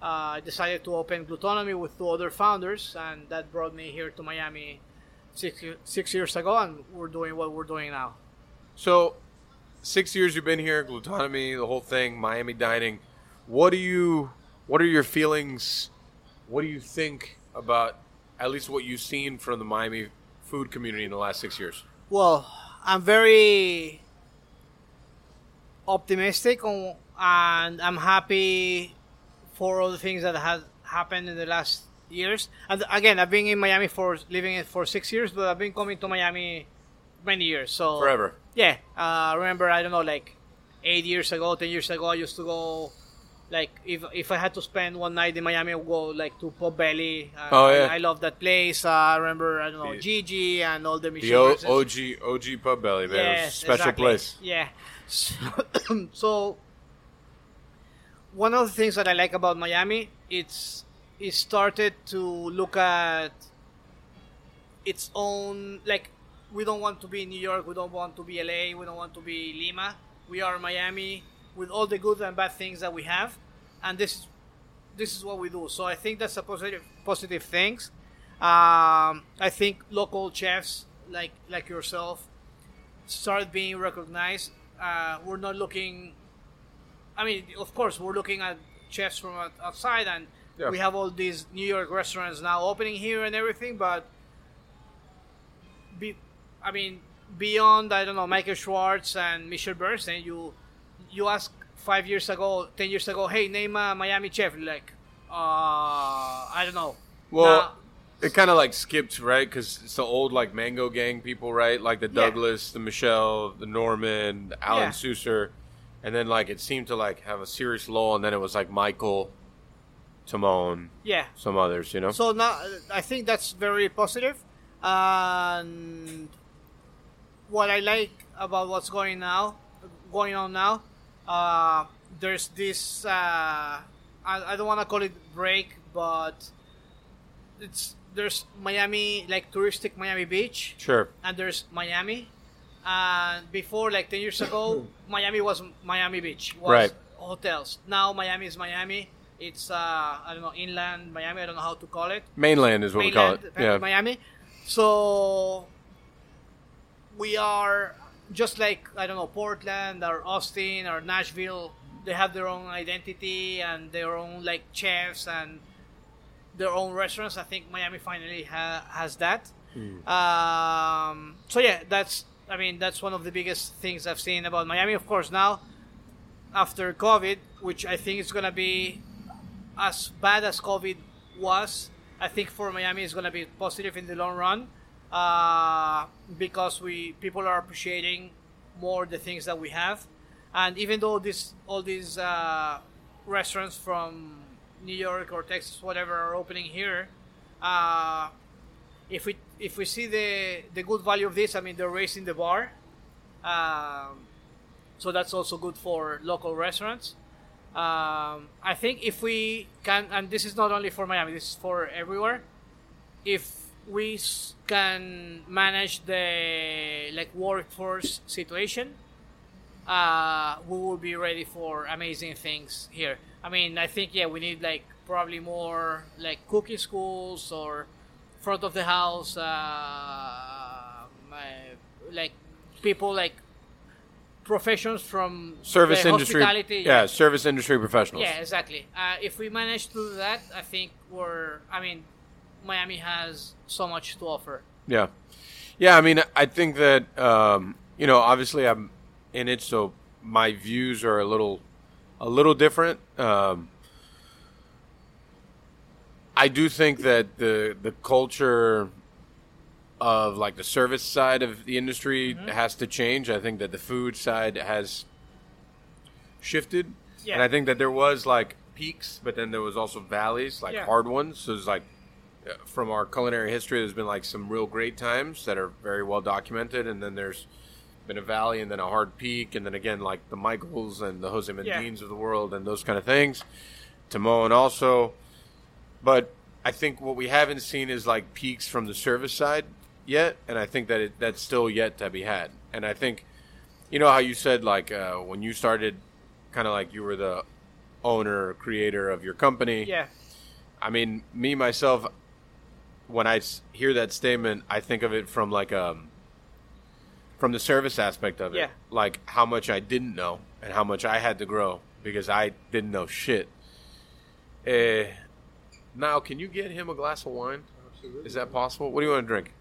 uh, I decided to open Glutonomy with two other founders, and that brought me here to Miami six six years ago, and we're doing what we're doing now. So, six years you've been here, Glutonomy, the whole thing, Miami dining. What do you? What are your feelings? What do you think about at least what you've seen from the Miami food community in the last six years? Well, I'm very optimistic on, and I'm happy for all the things that have happened in the last years. And again, I've been in Miami for living it for six years, but I've been coming to Miami many years. So Forever. Yeah, uh, remember I don't know like eight years ago, ten years ago, I used to go. Like if if I had to spend one night in Miami, I would go like to Pub Belly. Uh, Oh, yeah. I love that place. Uh, I remember I don't know The- Gigi and all the The Michelin o- OG OG Pub Belly, man. It was a Yes, special exactly. place. Yeah. So, so one of the things that I like about Miami, it's it started to look at its own like we don't want to be New York, we don't want to be LA, we don't want to be Lima. We are Miami with all the good and bad things that we have, and this this is what we do. So I think that's a positive positive things. Um, I think local chefs like like yourself start being recognized. Uh, we're not looking. I mean, of course, we're looking at chefs from outside, and Yeah. we have all these New York restaurants now opening here and everything. But, be, I mean, beyond I don't know Michael Schwartz and Michelle Bernstein, you you ask five years ago, ten years ago, hey, name a Miami chef. Like, uh, I don't know. Well, Now- it kind of like skipped, right? Because it's the old like Mango Gang people, right? Like the Yeah. Douglas, the Michelle, the Norman, Allen Yeah. Susser, and then like it seemed to like have a serious lull, and then it was like Michael, Timon, yeah. some others, you know. So now I think that's very positive. And what I like about what's going now, going on now, uh, there's this. Uh, I, I don't want to call it break, but it's there's Miami like touristic Miami Beach, sure. and there's Miami. And before, like ten years ago, Miami was Miami Beach, was Right. hotels. Now Miami is Miami. It's uh, I don't know inland Miami. I don't know how to call it. Mainland is what we call it. Yeah. Miami. So we are just like I don't know Portland or Austin or Nashville. They have their own identity and their own like chefs and their own restaurants. I think Miami finally ha- has that. Um, so yeah, that's I mean that's one of the biggest things I've seen about Miami. Of course, now after COVID, which I think is gonna be as bad as COVID was, I think for Miami is gonna be positive in the long run uh, because we people are appreciating more the things that we have, and even though this all these uh, restaurants from New York or Texas, whatever, are opening here, uh, if we if we see the the good value of this, I mean they're raising the bar, um, so that's also good for local restaurants. Um, I think if we can, and this is not only for Miami, this is for everywhere. If we can manage the like workforce situation, uh, we will be ready for amazing things here. I mean, I think yeah, we need like probably more like cooking schools or front of the house, uh, my- like people like professions from Service the industry. hospitality. Yeah, service industry professionals. Yeah, exactly. Uh, if we manage to do that, I think we're. I mean, Miami has so much to offer. Yeah, yeah. I mean, I think that um, you know, obviously, I'm in it, so my views are a little, a little different. Um, I do think that the the culture of like the service side of the industry Mm-hmm. has to change. I think that the food side has shifted, Yeah. and I think that there was like peaks, but then there was also valleys, like Yeah. hard ones. So it's like from our culinary history, there's been like some real great times that are very well documented, and then there's been a valley and then a hard peak, and then again like the Michaels and the Jose Yeah. Of the world and those kind of things. Timon also, but I think what we haven't seen is like peaks from the service side yet, and I think that it, that's still yet to be had. And I think, you know how you said like uh, when you started, kind of like you were the owner or creator of your company. Yeah. I mean, me myself, when I s- hear that statement, I think of it from like um from the service aspect of it, Yeah. like how much I didn't know and how much I had to grow because I didn't know shit. Uh, now, can you get him a glass of wine? Is that possible? What do you want to drink?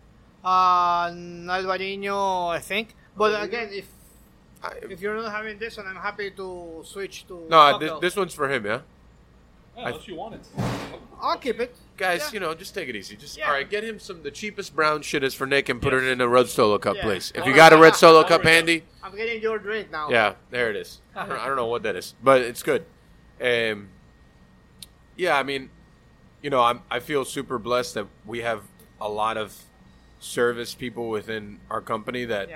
Uh, an Alvarinho, I think. But again, if I, if you're not having this one, I'm happy to switch to. no, this, this one's for him, yeah. Yeah, unless you want it. I'll keep it. Guys, Yeah. you know, just take it easy. Just Yeah. all right. Get him some. The cheapest brown shit is for Nick, and put it in a red solo cup, Yeah. please. If you got a red solo cup handy, I'm getting your drink now. Yeah, there it is. I don't, I don't know what that is, but it's good. Um, yeah, I mean, you know, I'm I feel super blessed that we have a lot of service people within our company that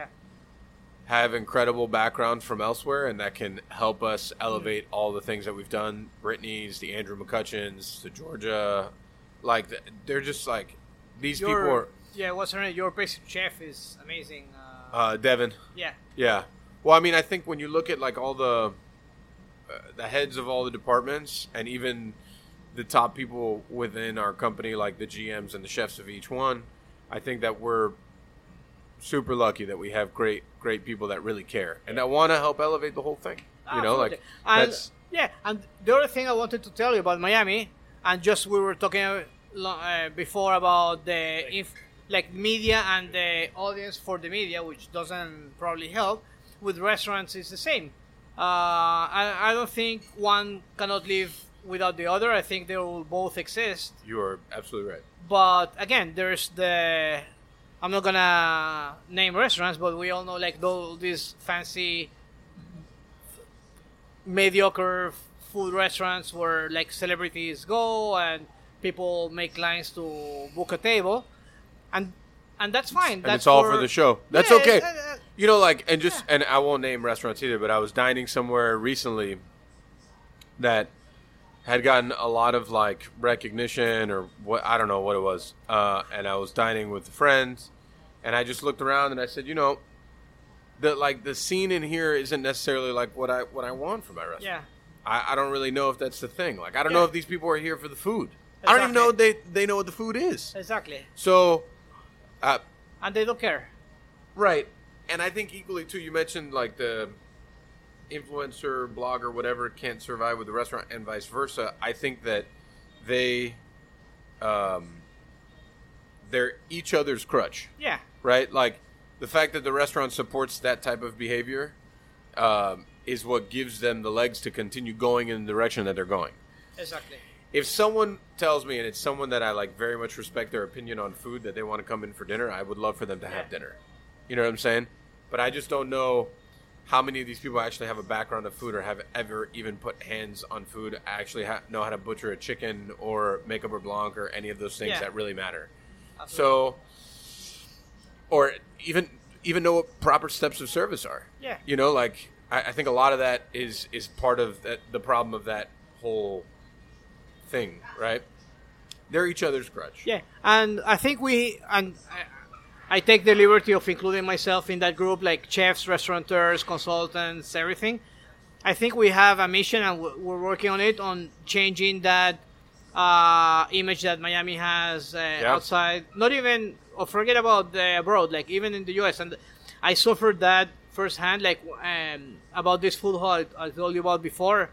have incredible background from elsewhere and that can help us elevate all the things that we've done. Brittany's, the Andrew McCutcheons, the Georgia, like they're just like these Your, people are. yeah, what's her name? Your basic chef is amazing. Uh, Uh, Devin, yeah. Yeah. Well, I mean, I think when you look at like all the uh, the heads of all the departments and even the top people within our company, like the GMs and the chefs of each one, I think that we're super lucky that we have great great people that really care and that want to help elevate the whole thing. You know, like and, that's yeah. And the other thing I wanted to tell you about Miami, and just we were talking uh, uh, before about the inf- like media and the audience for the media, which doesn't probably help. With restaurants, it's the same. Uh, I, I don't think one cannot live without the other. I think they will both exist. you are absolutely right. But again, there's the I'm not gonna name restaurants, but we all know like all these fancy, mediocre food restaurants where like celebrities go and people make lines to book a table, and and that's fine. And that's it's all for the show. That's Yeah, okay. uh, uh, You know, like, and just, and I won't name restaurants either, but I was dining somewhere recently that had gotten a lot of like recognition or what I don't know what it was. Uh, and I was dining with friends, and I just looked around and I said, you know, the like the scene in here isn't necessarily like what I what I want for my restaurant. Yeah, I, I don't really know if that's the thing. Like, I don't Yeah. know if these people are here for the food. I don't even know they they know what the food is. exactly. So, uh, And they don't care. Right. And I think equally too, you mentioned like the influencer, blogger, whatever can't survive with the restaurant and vice versa. I think that they um they're each other's crutch, Yeah, right? Like the fact that the restaurant supports that type of behavior um, is what gives them the legs to continue going in the direction that they're going exactly. if someone tells me and it's someone that I like very much respect their opinion on food that they want to come in for dinner, I would love for them to have Yeah. dinner. You know what I'm saying? But I just don't know how many of these people actually have a background of food or have ever even put hands on food, actually ha- know how to butcher a chicken or make a beurre blanc or any of those things Yeah. that really matter. Absolutely. So, or even even know what proper steps of service are. Yeah. You know, like I, I think a lot of that is is part of that, the problem of that whole thing, right? They're each other's crutch. Yeah, and I think we and I, I take the liberty of including myself in that group, like chefs, restaurateurs, consultants, everything. I think we have a mission, and we- we're working on it on changing that uh, image that Miami has uh, outside. Not even, or forget about the abroad, like even in the U.S. And I suffered that firsthand, like um, about this food hall I, told you about before.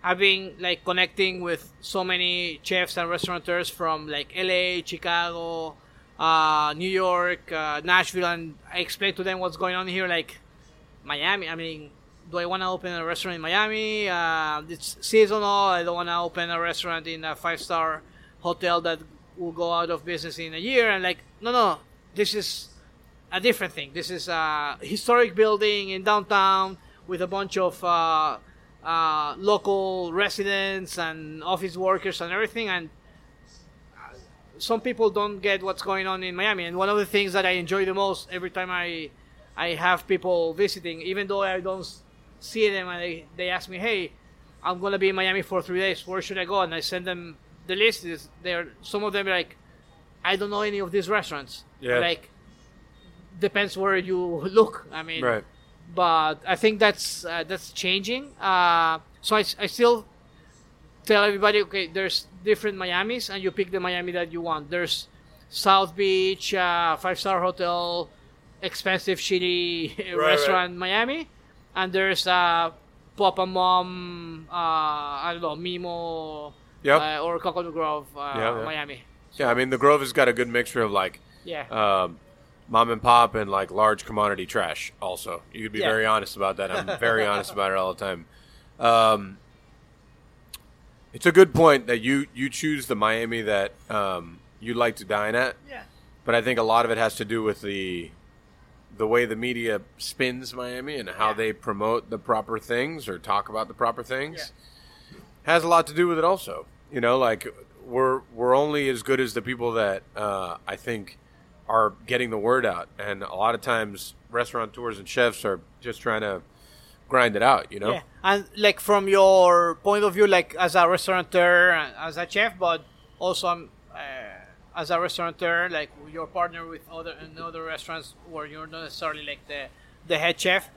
I've been like connecting with so many chefs and restaurateurs from like LA, Chicago, uh, New York, uh, Nashville, and I explain to them what's going on here, like Miami. I mean, do I want to open a restaurant in Miami? Uh, it's seasonal. I don't want to open a restaurant in a five star hotel that will go out of business in a year, and like, no, no, this is a different thing. This is a historic building in downtown with a bunch of uh, uh, local residents and office workers and everything, and some people don't get what's going on in Miami. And one of the things that I enjoy the most every time I I have people visiting, even though I don't see them, and they, they ask me, "Hey, I'm gonna be in Miami for three days. Where should I go?" And I send them the list. Is there some of them are like, I don't know any of these restaurants. Yeah. Like depends where you look. I mean, Right. but I think that's uh, that's changing. Uh, so I, I still tell everybody, okay, there's different Miamis, and you pick the Miami that you want. There's South Beach, uh, five star hotel, expensive shitty restaurant Miami, and there's uh, Papa Mom, uh, I don't know, Mimo, Yep. uh, or Coconut Grove, uh, Yeah, yeah. Miami. Yeah, I mean the Grove has got a good mixture of like Yeah. um, mom and pop and like large commodity trash. Also, you could be Yeah. very honest about that. I'm very honest about it all the time. Um, it's a good point that you you choose the Miami that um, you like to dine at, yeah. but I think a lot of it has to do with the the way the media spins Miami and how Yeah. they promote the proper things or talk about the proper things. Has a lot to do with it also. You know, like we're we're only as good as the people that uh, I think are getting the word out, and a lot of times restaurateurs and chefs are just trying to grind it out. You know, Yeah, and like from your point of view, like as a restaurateur, as a chef, but also um, uh, as a restaurateur, like your partner with other in other restaurants where you're not necessarily like the the head chef,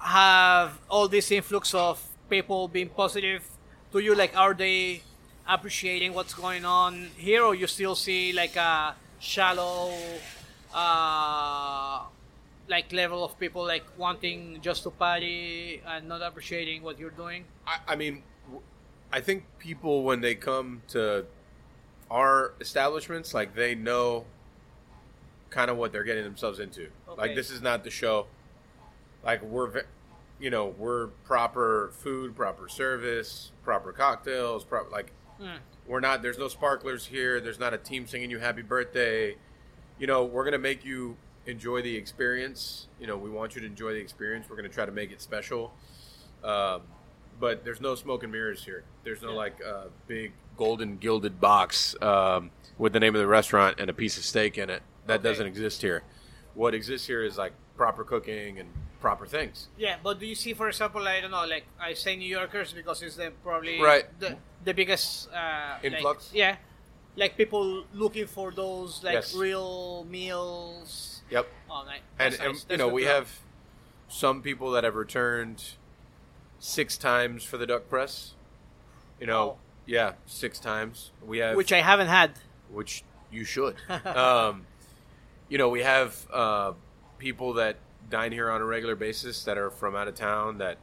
have all this influx of people being positive to you. Like, are they appreciating what's going on here, or you still see like a shallow? Uh, like level of people like wanting just to party and not appreciating what you're doing. I, I mean, I think people when they come to our establishments, like they know kind of what they're getting themselves into. Okay. Like this is not the show. Like we're, you know, we're proper food, proper service, proper cocktails, proper like Hmm. We're not. There's no sparklers here. There's not a team singing you happy birthday. You know, we're gonna make you enjoy the experience. You know, we want you to enjoy the experience. We're gonna try to make it special. Um, but there's no smoke and mirrors here. There's no Yeah. like uh, big golden gilded box um, with the name of the restaurant and a piece of steak in it. That Okay. doesn't exist here. What exists here is like proper cooking and proper things. Yeah, but do you see, for example, I don't know, like I say New Yorkers because it's the probably Right. the, the biggest uh, like- Influx? yeah, like people looking for those like Yes. real meals. Yep. Oh, nice. And, That's and you know we have some people that have returned six times for the duck press. You know, Wow. yeah, six times. We have which I haven't had. which you should. um, you know, we have uh, people that dine here on a regular basis that are from out of town. That,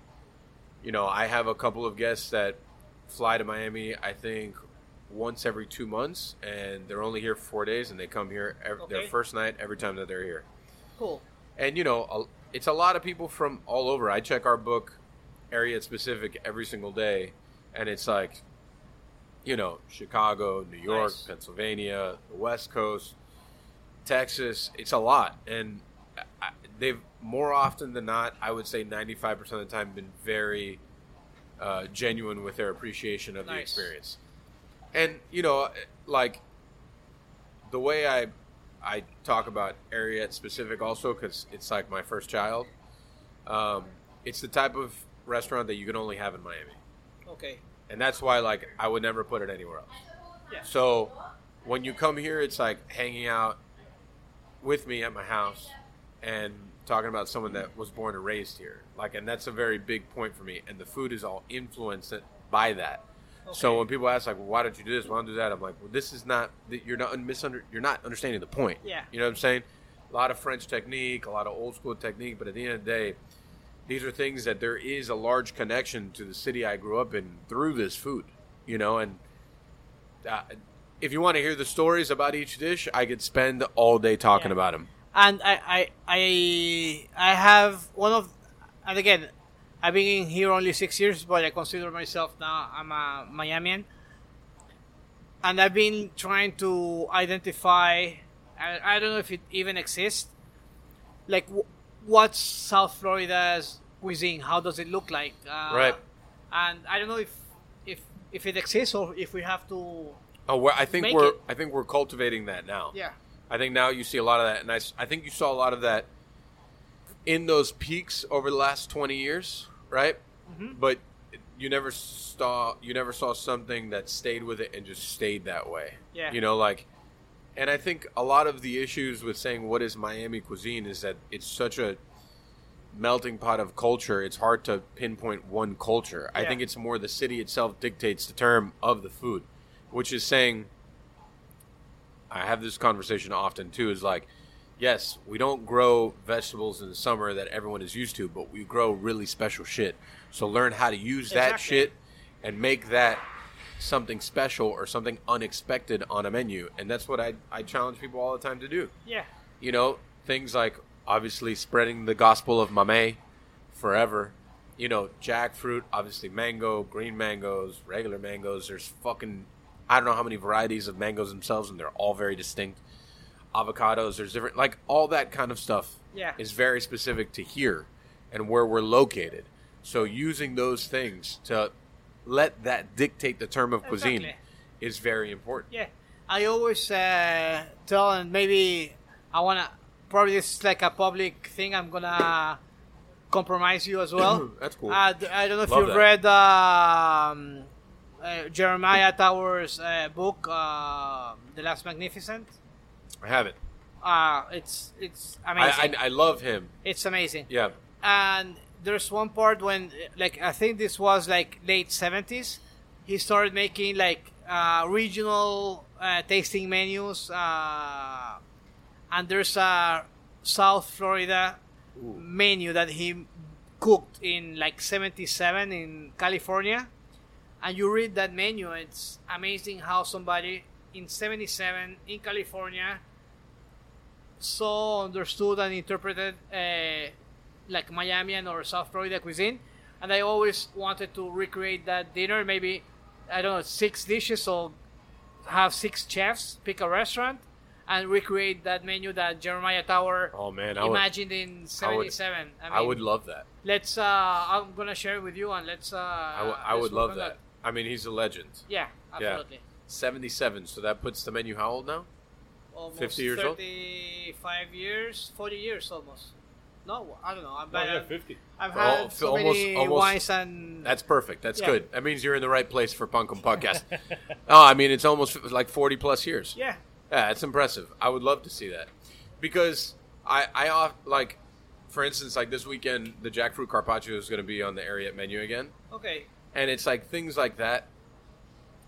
you know, I have a couple of guests that fly to Miami. I think once every two months, and they're only here for four days, and they come here ev- their first night every time that they're here. Cool. And you know, it's a lot of people from all over. I check our book, Ariete specific, every single day, and it's like, you know, Chicago, New York, Nice. Pennsylvania, the West Coast, Texas. It's a lot, and I- they've more often than not, I would say, ninety-five percent of the time, been very uh, genuine with their appreciation of the experience. And you know, like the way I I talk about Ariete specific also because it's like my first child. Um, it's the type of restaurant that you can only have in Miami, Okay. and that's why like I would never put it anywhere else. Yeah. So when you come here, it's like hanging out with me at my house and talking about someone that was born and raised here. Like, and that's a very big point for me. And the food is all influenced by that. So when people ask like, well, "Why don't you do this? Why don't you do that?" I'm like, "Well, this is not. You're not misunder. You're not understanding the point. Yeah. You know what I'm saying? A lot of French technique, a lot of old school technique, but at the end of the day, these are things that there is a large connection to the city I grew up in through this food. You know, and uh, if you want to hear the stories about each dish, I could spend all day talking Yeah. about them. And I, I I I have one of and again I've been in here only six years but I consider myself now I'm a Miamian and I've been trying to identify. I, I don't know if it even exists. Like, w- what's South Florida's cuisine? How does it look like? Uh, Right. And I don't know if if if it exists or if we have to. Oh, we're, I think we're it. I think we're cultivating that now. Yeah. I think now you see a lot of that, and I, I think you saw a lot of that in those peaks over the last twenty years, right? Mm-hmm. But you never saw you never saw something that stayed with it and just stayed that way. Yeah. You know, like, and I think a lot of the issues with saying what is Miami cuisine is that it's such a melting pot of culture. It's hard to pinpoint one culture. I think it's more the city itself dictates the term of the food, which is saying. I have this conversation often too. Is like, yes, we don't grow vegetables in the summer that everyone is used to, but we grow really special shit. So learn how to use that Exactly. shit and make that something special or something unexpected on a menu. And that's what I, I challenge people all the time to do. Yeah. You know, things like obviously spreading the gospel of mamey forever. You know, jackfruit, obviously mango, green mangoes, regular mangoes. There's fucking, I don't know how many varieties of mangoes themselves, and they're all very distinct. Avocados, there's different, like all that kind of stuff Yeah. is very specific to here and where we're located. So using those things to let that dictate the term of cuisine Exactly. is very important. Yeah, I always uh, tell, and maybe I wanna. Probably this is like a public thing. I'm gonna compromise you as well. That's cool. Uh, I don't know if Love you've that. read um, uh, Jeremiah Tower's uh, book, uh, "The Last Magnificent." I have it. Uh, it's it's I, amazing. I, I love him. it's amazing. Yeah. and there's one part when like i think this was like late 70s he started making like uh, regional uh, tasting menus uh, and there's a south florida menu that he cooked in like 77 in california and you read that menu it's amazing how somebody in 77 in california saw understood and interpreted uh, like Miami or South Florida cuisine, and I always wanted to recreate that dinner. Maybe I don't know six dishes, so have six chefs pick a restaurant and recreate that menu that Jeremiah Tower Oh man, I would, imagined in '77. I, mean, I would love that. Let's. Uh, I'm gonna share it with you, and let's. Uh, I would- let's would love on that. I mean, he's a legend. Yeah, absolutely. 77, so that puts the menu how old now? Almost 50 years old? 35 years, 40 years almost. No, I don't know. I'm Oh, yeah, 50. I've Oh, had f- so almost- many almost- wines and That's perfect. That's Yeah. good. That means you're in the right place for Pan Con Podcast. oh, I mean, it's almost like 40 plus years. yeah, Yeah, that's impressive. I would love to see that because I, I off like, for instance, like this weekend, the jackfruit carpaccio is going to be on the Ariete menu again, okay, and it's like things like that.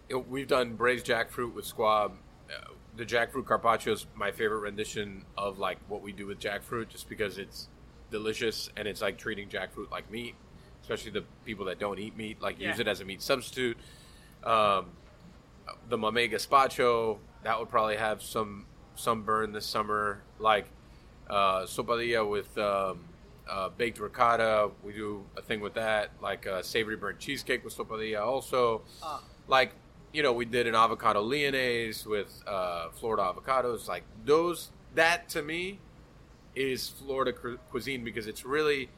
It- we've done braised jackfruit with squab. Uh, the jackfruit carpaccio is my favorite rendition of like what we do with jackfruit, just because it's delicious and it's like treating jackfruit like meat, especially the people that don't eat meat, like use it as a meat substitute. Um, the mamey gazpacho that would probably have some some burn this summer like uh sapodilla with um, uh, baked ricotta. We do a thing with that like uh, savory burnt cheesecake with sapodilla also. Ah. like you know we did an avocado lyonnaise with uh, florida avocados. Like those that to me is florida cu- cuisine because it's really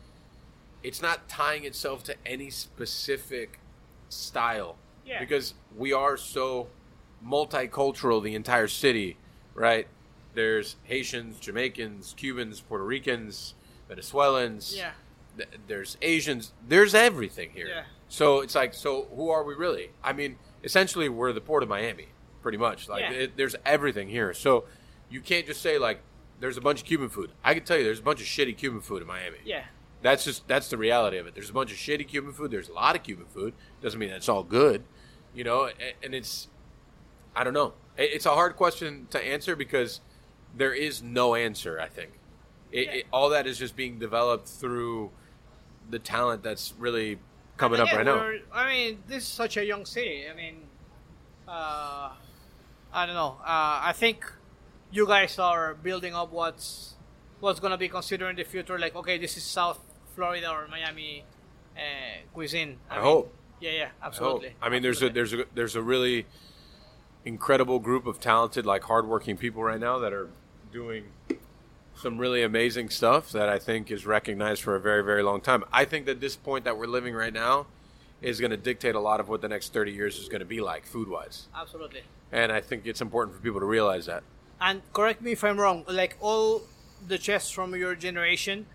it's not tying itself to any specific style. Yeah. because we are so multicultural the entire city right? There's haitians jamaicans cubans puerto ricans venezuelans yeah, th- there's asians there's everything here Yeah. so it's like so who are we really i mean essentially we're the port of miami pretty much like Yeah. it, there's everything here so you can't just say like there's a bunch of cuban food i can tell you there's a bunch of shitty cuban food in miami yeah, that's just that's the reality of it. There's a bunch of shitty Cuban food. There's a lot of Cuban food. Doesn't mean it's all good, you know. a- And it's I don't know. It- It's a hard question to answer because there is no answer. I think it, it, all that is just being developed through the talent that's really coming up right now. I mean, this is such a young city. I mean, uh, I don't know. Uh, I think you guys are building up what's what's gonna be considered in the future. Like, okay, this is South Florida or Miami uh, cuisine. I mean, hope. Yeah, yeah, absolutely. I mean, there's a there's a there's a really incredible group of talented, like hardworking people right now that are doing some really amazing stuff that I think is recognized for a very, very long time. I think that this point that we're living right now is going to dictate a lot of what the next 30 years is going to be like food wise. Absolutely. And I think it's important for people to realize that. And correct me if I'm wrong. Like all the chefs from your generation,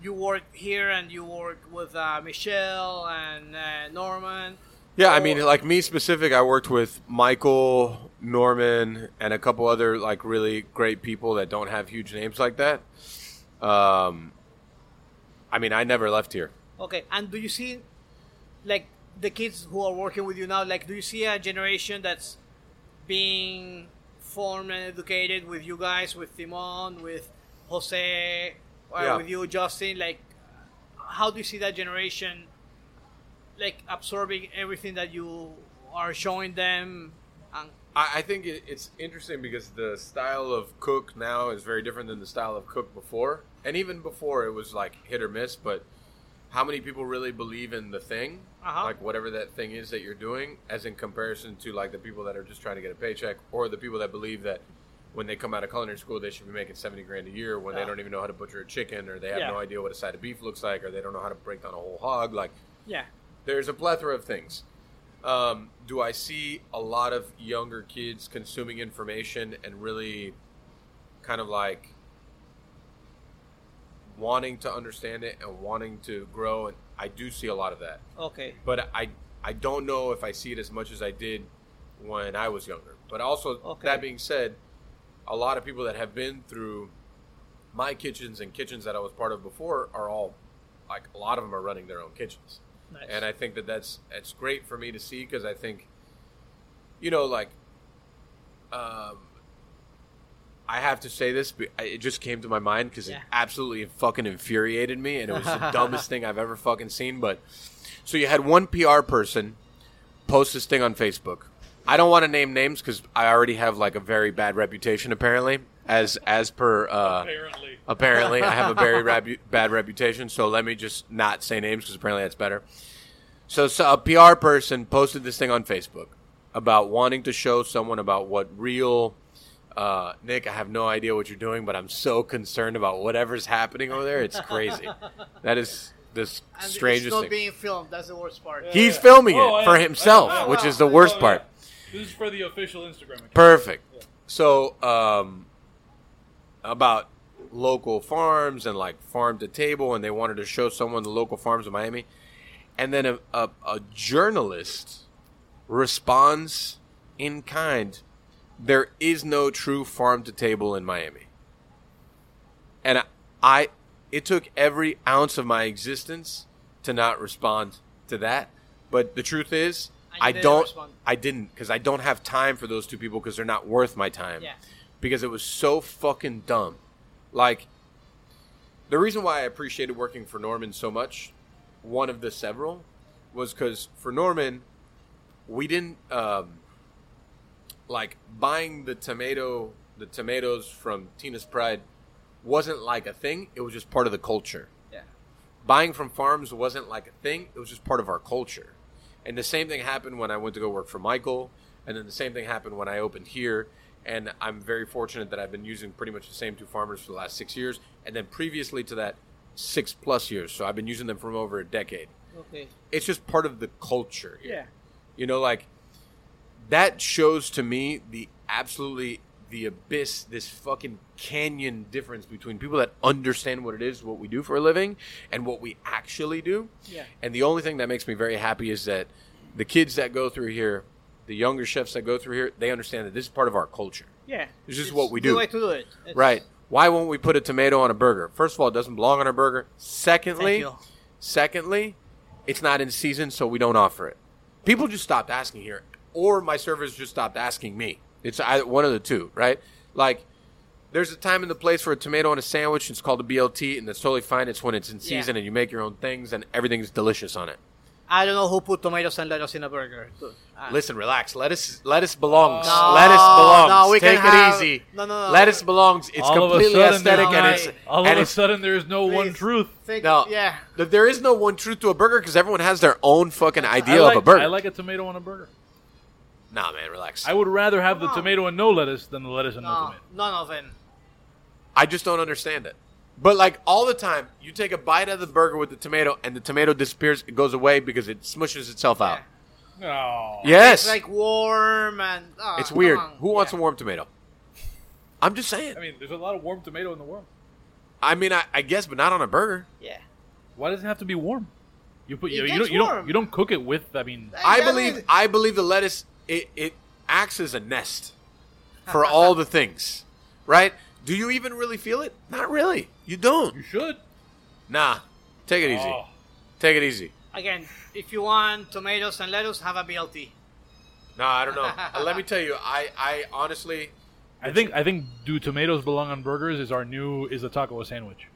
you work here and you work with uh, Michelle and uh, Norman. Yeah, I mean, like me specific, I worked with Michael, Norman, and a couple other like really great people that don't have huge names like that. Um, I mean, I never left here. Okay, and do you see, like, the kids who are working with you now? Like, do you see a generation that's being formed and educated with you guys, with Timon, with Jose, or Yeah. with you, Justin? Like, how do you see that generation, like, absorbing everything that you are showing them? And I, I think it, it's interesting because the style of cook now is very different than the style of cook before, and even before it was like hit or miss. But how many people really believe in the thing, Uh-huh. like whatever that thing is that you're doing, as in comparison to like the people that are just trying to get a paycheck, or the people that believe that when they come out of culinary school they should be making seventy grand a year when Yeah. they don't even know how to butcher a chicken, or they have Yeah. no idea what a side of beef looks like, or they don't know how to break down a whole hog, like yeah, there's a plethora of things. Um, do I see a lot of younger kids consuming information and really kind of like wanting to understand it and wanting to grow? And I do see a lot of that, okay, but I I don't know if I see it as much as I did when I was younger. But also Okay. that being said, a lot of people that have been through my kitchens and kitchens that I was part of before are all like a lot of them are running their own kitchens nice. and I think that that's it's great for me to see because I think, you know, like, um, I have to say this, but it just came to my mind because Yeah. it absolutely fucking infuriated me, and it was the dumbest thing I've ever fucking seen. But so you had one PR person post this thing on Facebook. I don't want to name names because I already have like a very bad reputation, apparently, as as per uh, Apparently. apparently i have a very rebu- bad reputation so let me just not say names because apparently that's better so, so a pr person posted this thing on facebook about wanting to show someone about what real uh, nick i have no idea what you're doing but i'm so concerned about whatever's happening over there it's crazy that is this and strangest it's not thing being filmed. That's the worst part. he's filming it Oh, I for himself I know, I which is the worst Oh, part yeah. This is for the official Instagram account. Perfect. So, um, about local farms and like farm to table, and they wanted to show someone the local farms of Miami, and then a, a, a journalist responds in kind. There is no true farm to table in Miami, and I, I, it took every ounce of my existence to not respond to that. But the truth is, you I don't. respond. I didn't because I don't have time for those two people because they're not worth my time. Yeah. Because it was so fucking dumb. Like, the reason why I appreciated working for Norman so much, one of the several, was because for Norman, we didn't um, like buying the tomato, the tomatoes from Teena's Pride, wasn't like a thing. It was just part of the culture Yeah. buying from farms wasn't like a thing it was just part of our culture and the same thing happened when i went to go work for michael and then the same thing happened when i opened here and i'm very fortunate that i've been using pretty much the same two farmers for the last six years and then previously to that six plus years so i've been using them for over a decade Okay. it's just part of the culture here. Yeah. You know, like that shows to me the absolutely the abyss, this fucking canyon difference between people that understand what it is, what we do for a living, and what we actually do. Yeah. And the only thing that makes me very happy is that the kids that go through here, the younger chefs that go through here, they understand that this is part of our culture. Yeah. this is what we do. The way to do it. It's- Right. Why won't we put a tomato on a burger? First of all, it doesn't belong on a burger. Secondly, secondly, it's not in season, so we don't offer it. People just stopped asking here, or my servers just stopped asking me. It's either one of the two, right? Like, there's a time and the place for a tomato on a sandwich. It's called a BLT, and that's totally fine. It's when it's in Yeah. season and you make your own things, and everything's delicious on it. I don't know who put tomatoes and lettuce in a burger. Uh, Listen, relax. Lettuce, lettuce belongs. No, lettuce belongs. no, we Take can it have- easy. no, no, no. Lettuce belongs. It's all of a completely sudden, aesthetic, there's and no- it's all and of a it's sudden there's no one truth. Think, No, yeah. there is no one truth to a burger because everyone has their own fucking idea like, of a burger. I like a tomato on a burger. Nah, man, relax. I would rather have the tomato and no lettuce than the lettuce and no, No, tomato. none of them. I just don't understand it. But like all the time, you take a bite of the burger with the tomato, and the tomato disappears. It goes away because it smushes itself out. Oh. Yes, It's like warm and. oh, it's come weird. on. Who wants Yeah. a warm tomato? I'm just saying. I mean, there's a lot of warm tomato in the world. I mean, I, I guess, but not on a burger. Yeah. Why does it have to be warm? You put It you, you gets don't you don't warm. you don't cook it with. I mean, I I believe mean- I believe the lettuce it, it acts as a nest for all the things, right? Do you even really feel it? Not really. You don't. you should. Nah. Take it easy. Oh. Take it easy. Again, if you want tomatoes and lettuce, have a BLT. No, I don't know. Uh, Let me tell you, I, I honestly, I think I think do tomatoes belong on burgers is our new is the taco sandwich.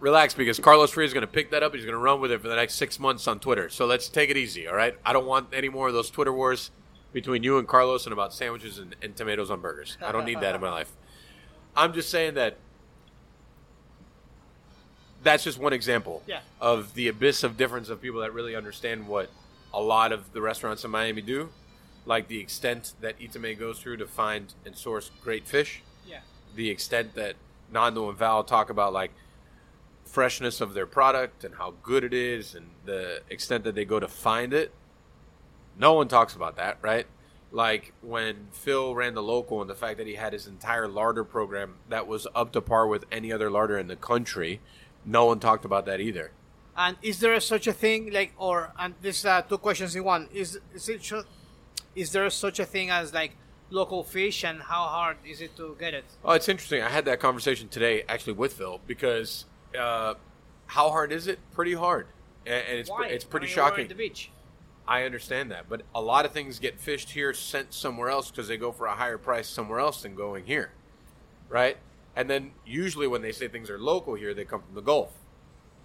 relax because Carlos Frías is going to pick that up. He's going to run with it for the next six months on Twitter. So let's take it easy, all right? I don't want any more of those Twitter wars between you and Carlos and about sandwiches and, and tomatoes on burgers. I don't need that in my life. I'm just saying that that's just one example Yeah. of the abyss of difference of people that really understand what a lot of the restaurants in Miami do, like the extent that Itamae goes through to find and source great fish Yeah. the extent that Nando and Val talk about like freshness of their product and how good it is and the extent that they go to find it. No one talks about that, right? Like when Phil ran the local and the fact that he had his entire larder program that was up to par with any other larder in the country, no one talked about that either. And is there such a thing like, or and this uh, two questions in one? Is is it is there such a thing as like local fish, and how hard is it to get it? Oh, it's interesting. I had that conversation today actually with Phil because uh, how hard is it? Pretty hard, and, and it's Why? it's pretty I mean, shocking. at the beach. I understand that, but a lot of things get fished here, sent somewhere else because they go for a higher price somewhere else than going here, right? And then usually when they say things are local here, they come from the Gulf,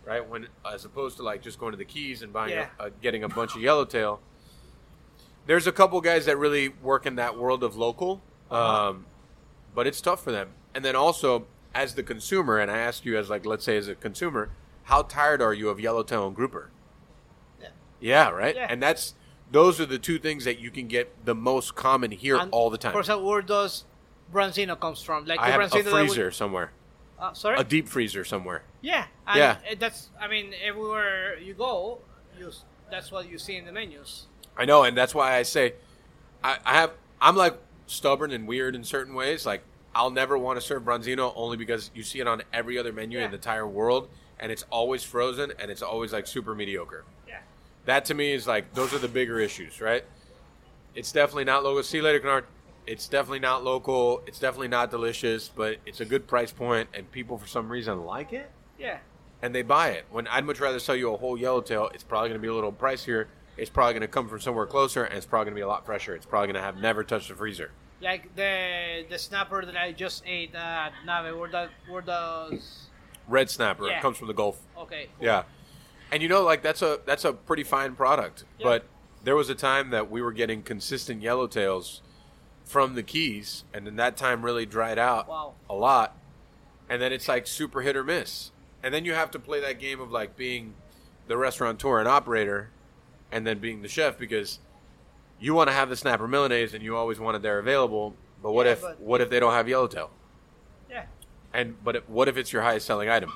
right? When as opposed to like just going to the Keys and buying Yeah. a, a, getting a bunch of yellowtail. There's a couple guys that really work in that world of local, Uh-huh. um, but it's tough for them. And then also as the consumer, and I ask you as like let's say as a consumer, how tired are you of yellowtail and grouper? Yeah. Right. Yeah. And that's those are the two things that you can get the most common here And all the time. For example, where does branzino comes from? Like I have branzino a would- freezer somewhere, uh, sorry. a deep freezer somewhere. yeah. And Yeah. That's. I mean, everywhere you go, you that's what you see in the menus. I know, and that's why I say I, I have. I'm like stubborn and weird in certain ways. Like I'll never want to serve branzino only because you see it on every other menu Yeah. in the entire world, and it's always frozen and it's always like super mediocre. That to me is like those are the bigger issues, right? It's definitely not local. See you later, Kennard. It's definitely not local. It's definitely not delicious, but it's a good price point, and people for some reason like it, Yeah. and they buy it. When I'd much rather sell you a whole yellowtail, it's probably going to be a little pricier. It's probably going to come from somewhere closer, and it's probably going to be a lot fresher. It's probably going to have never touched the freezer. Like the the snapper that I just ate uh, at Nave, where that where does Red snapper Yeah. it comes from the Gulf. okay. Yeah, and you know, like that's a that's a pretty fine product. Yeah. But there was a time that we were getting consistent yellowtails from the Keys, and then that time really dried out Wow. a lot. And then it's like super hit or miss, and then you have to play that game of like being the restaurateur and operator, and then being the chef because you want to have the snapper Milanese, and you always want it there available. But what Yeah, if but- what if they don't have yellowtail? Yeah. And but if, what if it's your highest selling item?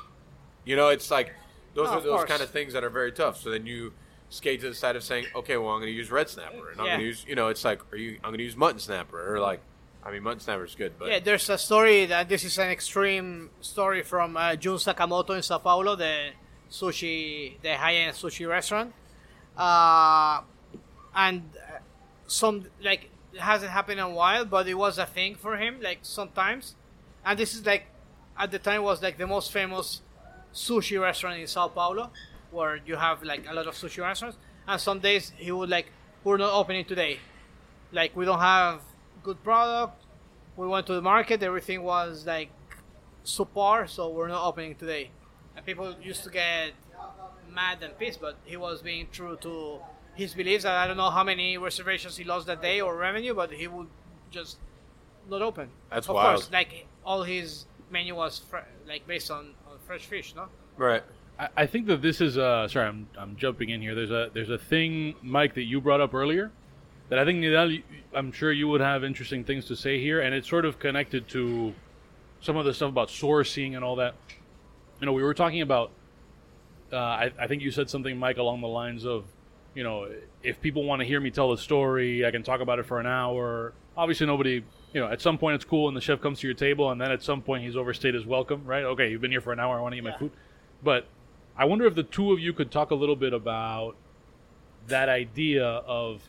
You know, it's like those Oh, are those course. kind of things that are very tough. So then you skate to the side of saying, okay, well, I'm going to use red snapper, and I'm going to use, you know, it's like, are you? I'm going to use mutton snapper, or like, I mean, mutton snapper is good, but Yeah, there's a story that this is an extreme story from uh, Jun Sakamoto in Sao Paulo, the sushi, the high-end sushi restaurant, uh, and uh, some like it hasn't happened in a while, but it was a thing for him, like sometimes, and this is like at the time was like the most famous sushi restaurant in Sao Paulo, where you have like a lot of sushi restaurants, and some days he would like, we're not opening today, like we don't have good product. We went to the market. Everything was like subpar so we're not opening today. And people used to get mad and pissed but he was being true to his beliefs. And i don't know how many reservations he lost that day or revenue but he would just not open. That's of wild. course like all his menu was fre- like based on fresh fish no right. I, I think that this is uh sorry I'm I'm jumping in here. There's a there's a thing Mike that you brought up earlier that I think Nidal, I'm sure you would have interesting things to say here, and it's sort of connected to some of the stuff about sourcing and all that. You know, we were talking about. Uh, I, I think you said something, Mike, along the lines of, you know, if people want to hear me tell the story, I can talk about it for an hour. Obviously, nobody, you know, at some point it's cool and the chef comes to your table, and then at some point he's overstayed his welcome, right? Okay, you've been here for an hour, I want to eat my food. But I wonder if the two of you could talk a little bit about that idea of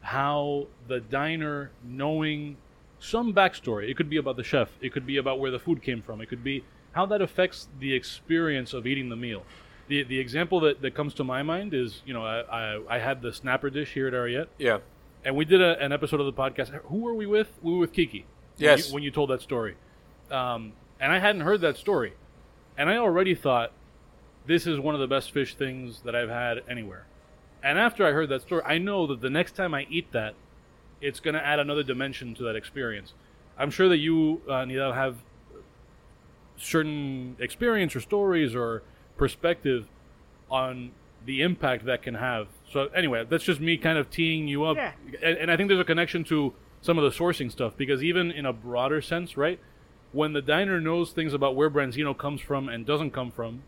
how the diner knowing some backstory. It could be about the chef. It could be about where the food came from. It could be how that affects the experience of eating the meal. The, the example that, that comes to my mind is, you know, I, I, I had the snapper dish here at Ariete, Yeah. And we did a, an episode of the podcast. Who were we with? We were with Kiki. when Yes. you- When you, told that story. Um, and I hadn't heard that story. And I already thought, this is one of the best fish things that I've had anywhere. And after I heard that story, I know that the next time I eat that, it's going to add another dimension to that experience. I'm sure that you, uh, Nidal, have certain experience or stories or perspective on the impact that can have. So anyway, that's just me kind of teeing you up, Yeah. and, and I think there's a connection to some of the sourcing stuff because even in a broader sense, right? When the diner knows things about where Branzino comes from and doesn't come from,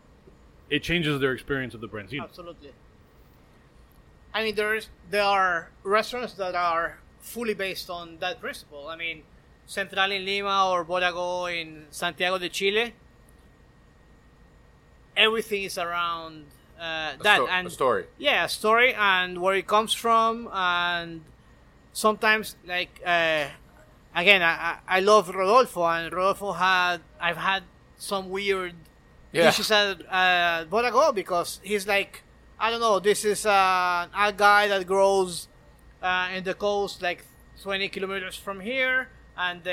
it changes their experience of the Branzino. Absolutely. I mean, there's there are restaurants that are fully based on that principle. I mean, Central in Lima or Borago in Santiago de Chile. Everything is around uh, A that sto- and story. yeah, a story and where it comes from, and sometimes like uh, again, I, I love Rodolfo, and Rodolfo had I've had some weird Yeah. dishes at uh, Borago because he's like I don't know, this is uh, a guy that grows uh, in the coast like 20 kilometers from here. And uh,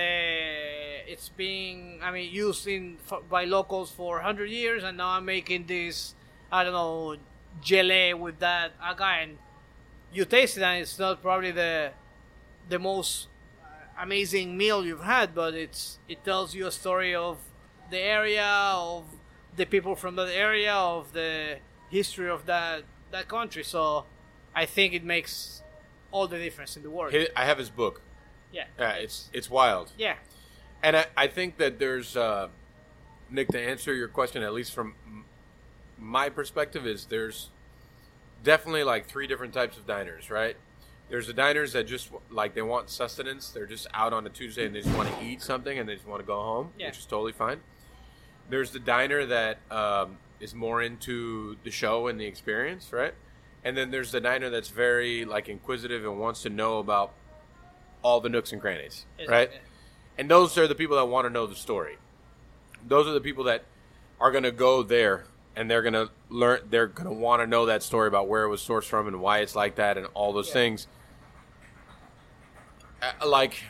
it's being, I mean, used in for, by locals for 100 years, and now I'm making this I don't know, jelly with that again. you taste it, and it's not probably the the most uh, amazing meal you've had, but it's it tells you a story of the area, of the people from that area, of the history of that that country. So I think it makes all the difference in the world. I have his book. Yeah, Yeah, it's it's wild. yeah, And I, I think that there's, uh, Nick, to answer your question, at least from my perspective, is there's definitely like three different types of diners, right? There's the diners that just like they want sustenance. They're just out on a Tuesday and they just want to eat something and they just want to go home, Yeah. which is totally fine. There's the diner that um, is more into the show and the experience, right? And then there's the diner that's very like inquisitive and wants to know about all the nooks and crannies, right? And those are the people that want to know the story. Those are the people that are going to go there and they're going to learn. They're to want to know that story about where it was sourced from and why it's like that and all those Yeah. things. Uh, like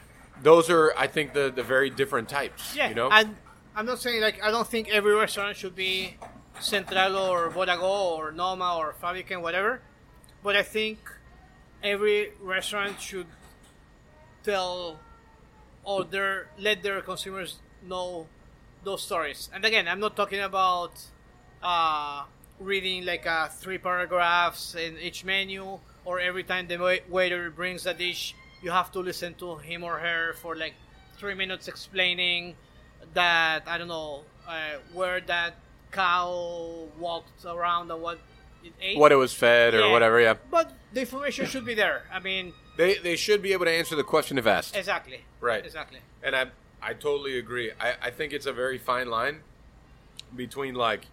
those are, I think, the the very different types. Yeah, you know. and I'm not saying like I don't think every restaurant should be Central or Borago or Noma or Fabrican, whatever. But I think every restaurant should tell or their let their consumers know those stories. And again, I'm not talking about uh, reading like uh, three paragraphs in each menu or every time the waiter brings a dish, you have to listen to him or her for like three minutes explaining that I don't know uh, where that cow walked around and what it ate. what it was fed or Yeah. whatever. Yeah, But the information should be there. I mean, they they should be able to answer the question if asked. exactly. Right. Exactly. And I I totally agree. I, I think it's a very fine line between like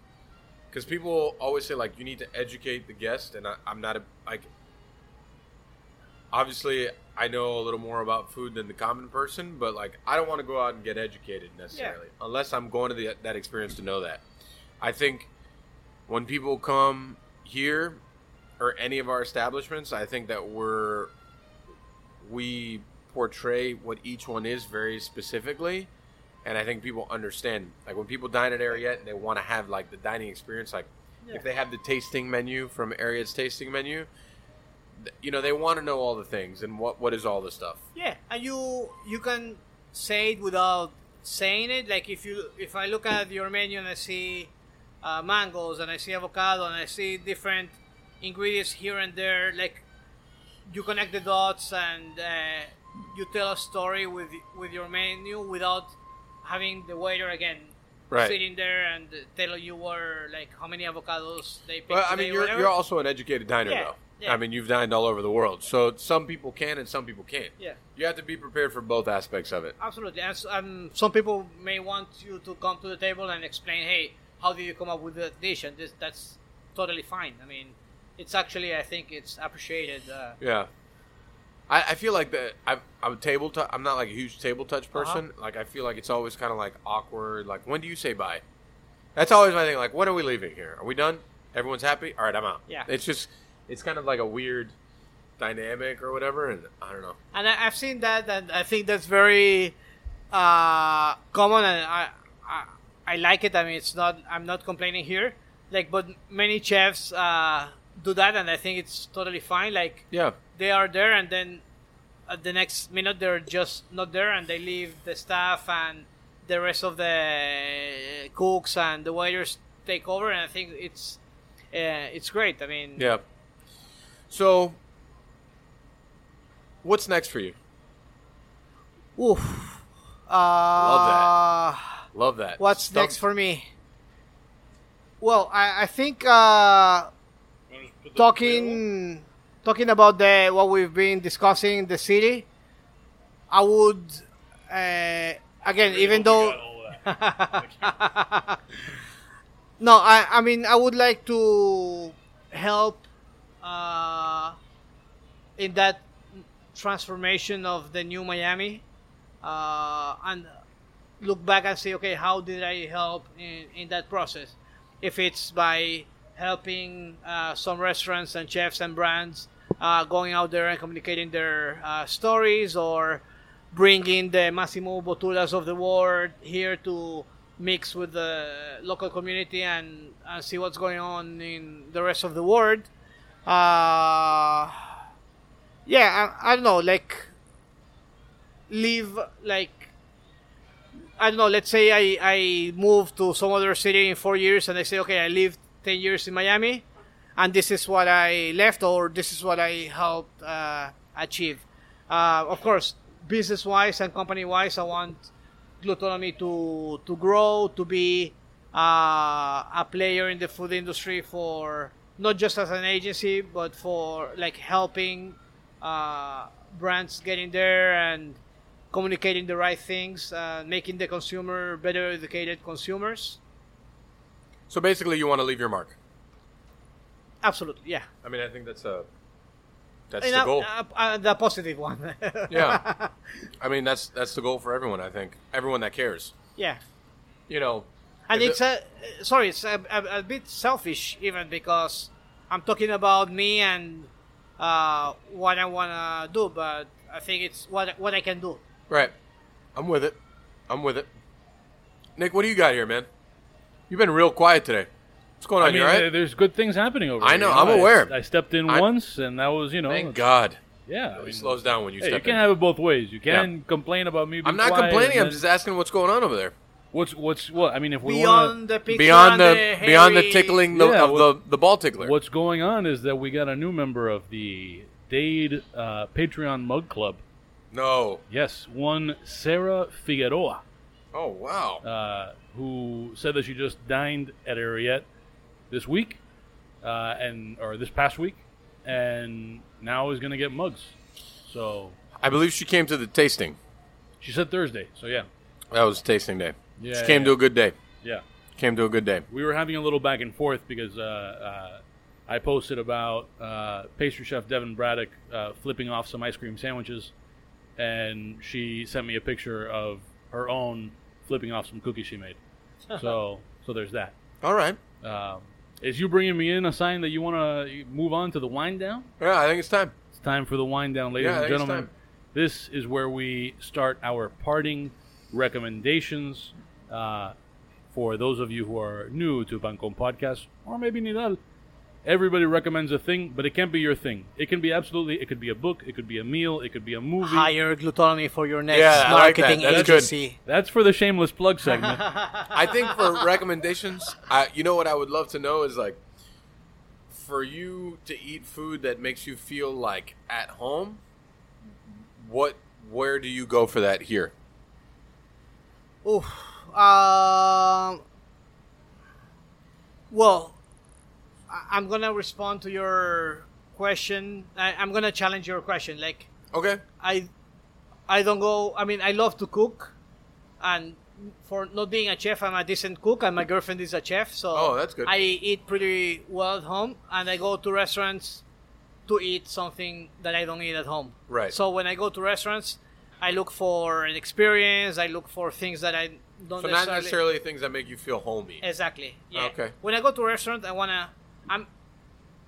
because people always say like you need to educate the guest, and I, I'm not a like. Obviously, I know a little more about food than the common person, but like I don't want to go out and get educated necessarily unless I'm going to the, that experience to know that. I think when people come here or any of our establishments, I think that we're we portray what each one is very specifically and i think people understand like when people dine at ariete and they want to have like the dining experience like Yeah. if they have the tasting menu from ariete's tasting menu th- you know they want to know all the things and what what is all the stuff Yeah, and you you can say it without saying it. Like if you if I look at your menu and I see uh, mangoes and I see avocado and I see different ingredients here and there, like you connect the dots and uh, you tell a story with with your menu without having the waiter again Right. sitting there and tell you were like how many avocados they picked Well, I mean, you're you're also an educated diner, Yeah, though. yeah. I mean, you've dined all over the world, so some people can and some people can't. yeah. You have to be prepared for both aspects of it. Absolutely, and um, some people may want you to come to the table and explain, "Hey, how did you come up with the dish?" And this, that's totally fine. I mean, it's actually, I think, it's appreciated. Uh, Yeah. I, I feel like that I'm, I'm table. I'm not like a huge table touch Uh-huh. person. Like I feel like it's always kind of like awkward. Like when do you say bye? That's always my thing. Like when are we leaving here? Are we done? Everyone's happy. All right, I'm out. Yeah. It's just it's kind of like a weird dynamic or whatever, and I don't know. and I, I've seen that, and I think that's very uh, common, and I, I I like it. I mean, it's not. I'm not complaining here. Like, but many chefs uh, do that, and I think it's totally fine. Like, Yeah. they are there and then at the next minute they're just not there and they leave the staff and the rest of the cooks and the waiters take over and I think it's uh, it's great. I mean, Yeah. So, what's next for you? oof. Uh, Love that. What's Stuff- next for me? Well, I, I think uh, talking talking about the what we've been discussing in the city, I would uh, again even though no, I I mean I would like to help uh, in that transformation of the new Miami uh, and look back and say, okay, how did I help in, in that process? If it's by helping uh, some restaurants and chefs and brands uh, going out there and communicating their uh, stories, or bringing the Massimo Botturas of the world here to mix with the local community and, and see what's going on in the rest of the world. Uh, yeah, I, I don't know, like live like I don't know. Let's say I I move to some other city in four years, and I say, okay, I lived ten years in Miami, and this is what I left, or this is what I helped uh, achieve. Uh, of course, business wise and company wise, I want Glutonomy to to grow, to be uh, a player in the food industry for not just as an agency, but for like helping uh, brands getting there and communicating the right things, uh, making the consumer better educated consumers. So basically, you want to leave your mark. Absolutely, yeah. I mean, I think that's a that's And, the goal. uh, uh, the positive one. Yeah. I mean, that's that's the goal for everyone. I think everyone that cares. yeah. You know, And If it's a sorry, it's a, a, a bit selfish even because I'm talking about me and uh, what I wanna do, but I think it's what what I can do. right? I'm with it. I'm with it. Nick, what do you got here, man? You've been real quiet today. What's going on? I mean, you all right? there's good things happening over there. I here. know, you I'm I- aware. I, stepped in I- once, and that was, you know, Thank God. yeah. I It mean, slows down when you hey, you can't in. have it both ways. You can complain about me. Being I'm not quiet, complaining. and I'm just asking what's going on over there. what's what's what? I mean, if we Beyond want the Beyond and the beyond the tickling the, Yeah, of well- the the ball tickler. what's going on is that we got a new member of the Dade uh, Patreon Mug Club. No. Yes, one Sarah Figueroa. Oh wow. uh, who said that she just dined at Ariete this week, uh, and or this past week, and now is going to get mugs. So I believe she came to the tasting. she said Thursday. So yeah, That was tasting day. Yeah, she came yeah. to a good day. yeah. Came to a good day. We were having a little back and forth because uh, uh, I posted about uh, pastry chef Devin Braddock uh, flipping off some ice cream sandwiches, and she sent me a picture of her own flipping off some cookies she made. so so there's that. All right. Um, is you bringing me in a sign that you want to move on to the wind down? Yeah, I think it's time. It's time for the wind down, ladies Yeah, I and think it's gentlemen. time. This is where we start our parting recommendations uh, for those of you who are new to Pan Con Podcast, or maybe Nidal. Everybody recommends a thing, but it can't be your thing. It can be absolutely. It could be a book. It could be a meal. It could be a movie. hire Glutonomy for your next Yeah, I like that. marketing That's good. That's for the shameless plug segment. I think for recommendations, I, you know what I would love to know is like for you to eat food that makes you feel like at home, what where do you go for that here? Oof. Um. Well, I- I'm gonna respond to your question. I- I'm gonna challenge your question. Like, Okay. I, I don't go. I mean, I love to cook, and for not being a chef, I'm a decent cook, and my girlfriend is a chef. So Oh, that's good. I eat pretty well at home, and I go to restaurants to eat something that I don't eat at home. Right. So when I go to restaurants, I look for an experience. I look for things that I don't So not necessarily. things that make you feel homey. Exactly. Yeah. Okay. When I go to a restaurant, I wanna, I'm,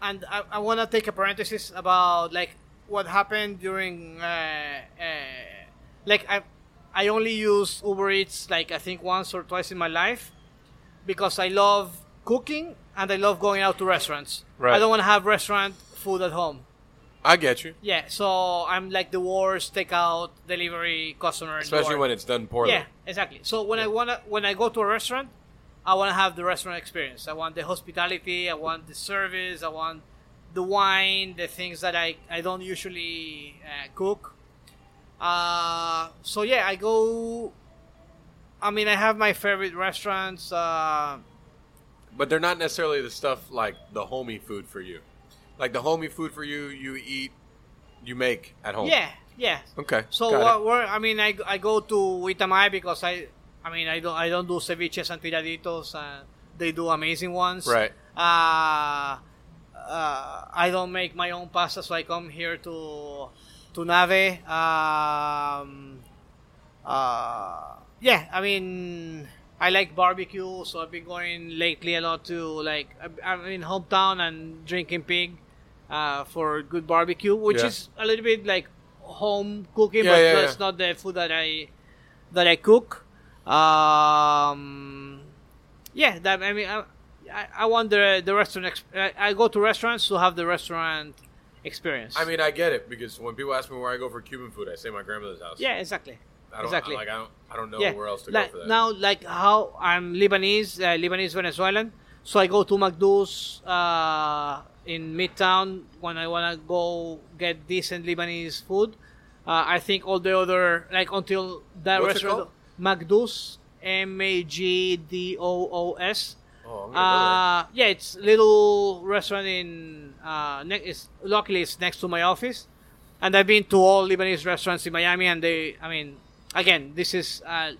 and I, I wanna take a parenthesis about like what happened during, uh, uh, like I, I only use Uber Eats like I think once or twice in my life, because I love cooking and I love going out to restaurants. Right. I don't want to have restaurant food at home. I get you, Yeah. So I'm like the worst takeout delivery customer. especially when it's done poorly. Yeah, exactly. So when I wanna when I go to a restaurant, I wanna have the restaurant experience. I want the hospitality. I want the service. I want the wine, the things that I I don't usually uh, cook. Uh, so yeah, I go. I mean, I have my favorite restaurants. Uh, But they're not necessarily the stuff like the homey food for you. Like the homey food for you, you eat, you make at home. yeah, yeah. Okay. So what, where, I mean, I, I go to Itamae because I, I mean, I don't I don't do ceviches and tiraditos. Uh, they do amazing ones. Right. Uh, uh, I don't make my own pasta, so I come here to to Nave. Um, uh, yeah, I mean, I like barbecue, so I've been going lately a lot to like I- I'm in hometown and drinking pig uh, for good barbecue, which Yeah. is a little bit like home cooking, Yeah, but yeah, that's not the food that I that I cook. Um, yeah, that I mean, I, I, I want the the restaurant. I, I go to restaurants to have the restaurant experience. I mean, I get it because when people ask me where I go for Cuban food, I say my grandmother's house. yeah, exactly. I don't, exactly. Like I don't, I don't know yeah, where else to like, go for that. now, like how I'm Lebanese, uh, Lebanese Venezuelan, so I go to Magdoos uh, in Midtown when I wanna go get decent Lebanese food. Uh, I think all the other like until that What's restaurant, Magdoos, M A G D O O S. oh, Uh, yeah, it's little restaurant in uh, ne- it's, luckily it's next to my office, and I've been to all Lebanese restaurants in Miami, and they, I mean, again, this is uh,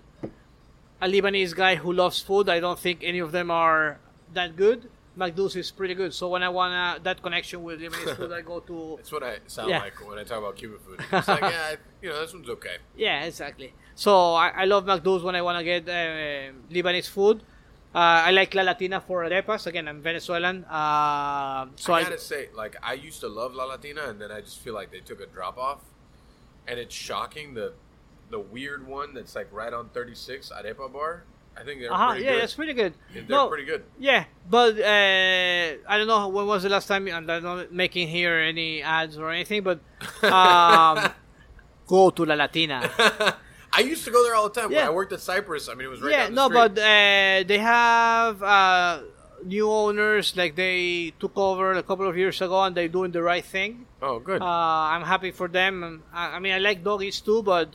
a Lebanese guy who loves food. I don't think any of them are that good. Magdoos is pretty good. So when I want that connection with Lebanese food, I go to That's what I sound Yeah. like when I talk about Cuban food. It's like, yeah, I, you know, this one's okay. Yeah, exactly. So I, I love Magdoos when I want to get uh, Lebanese food. Uh, I like La Latina for arepas. Again, I'm Venezuelan. Uh, so I I, gotta say, like, I used to love La Latina, and then I just feel like they took a drop off, and it's shocking the the weird one that's like right on 36 Arepa Bar. I think they're uh-huh, pretty yeah, good. it's pretty good. They're no, pretty good. yeah, but uh, I don't know when was the last time. I'm not making here any ads or anything, but um, go to La Latina. I used to go there all the time when Yeah. I worked at Cypress. I mean, it was right yeah, no, street. but uh, they have uh, new owners. Like they took over a couple of years ago, and they're doing the right thing. oh, good. Uh, I'm happy for them. Um, I, I mean, I like doggies too, but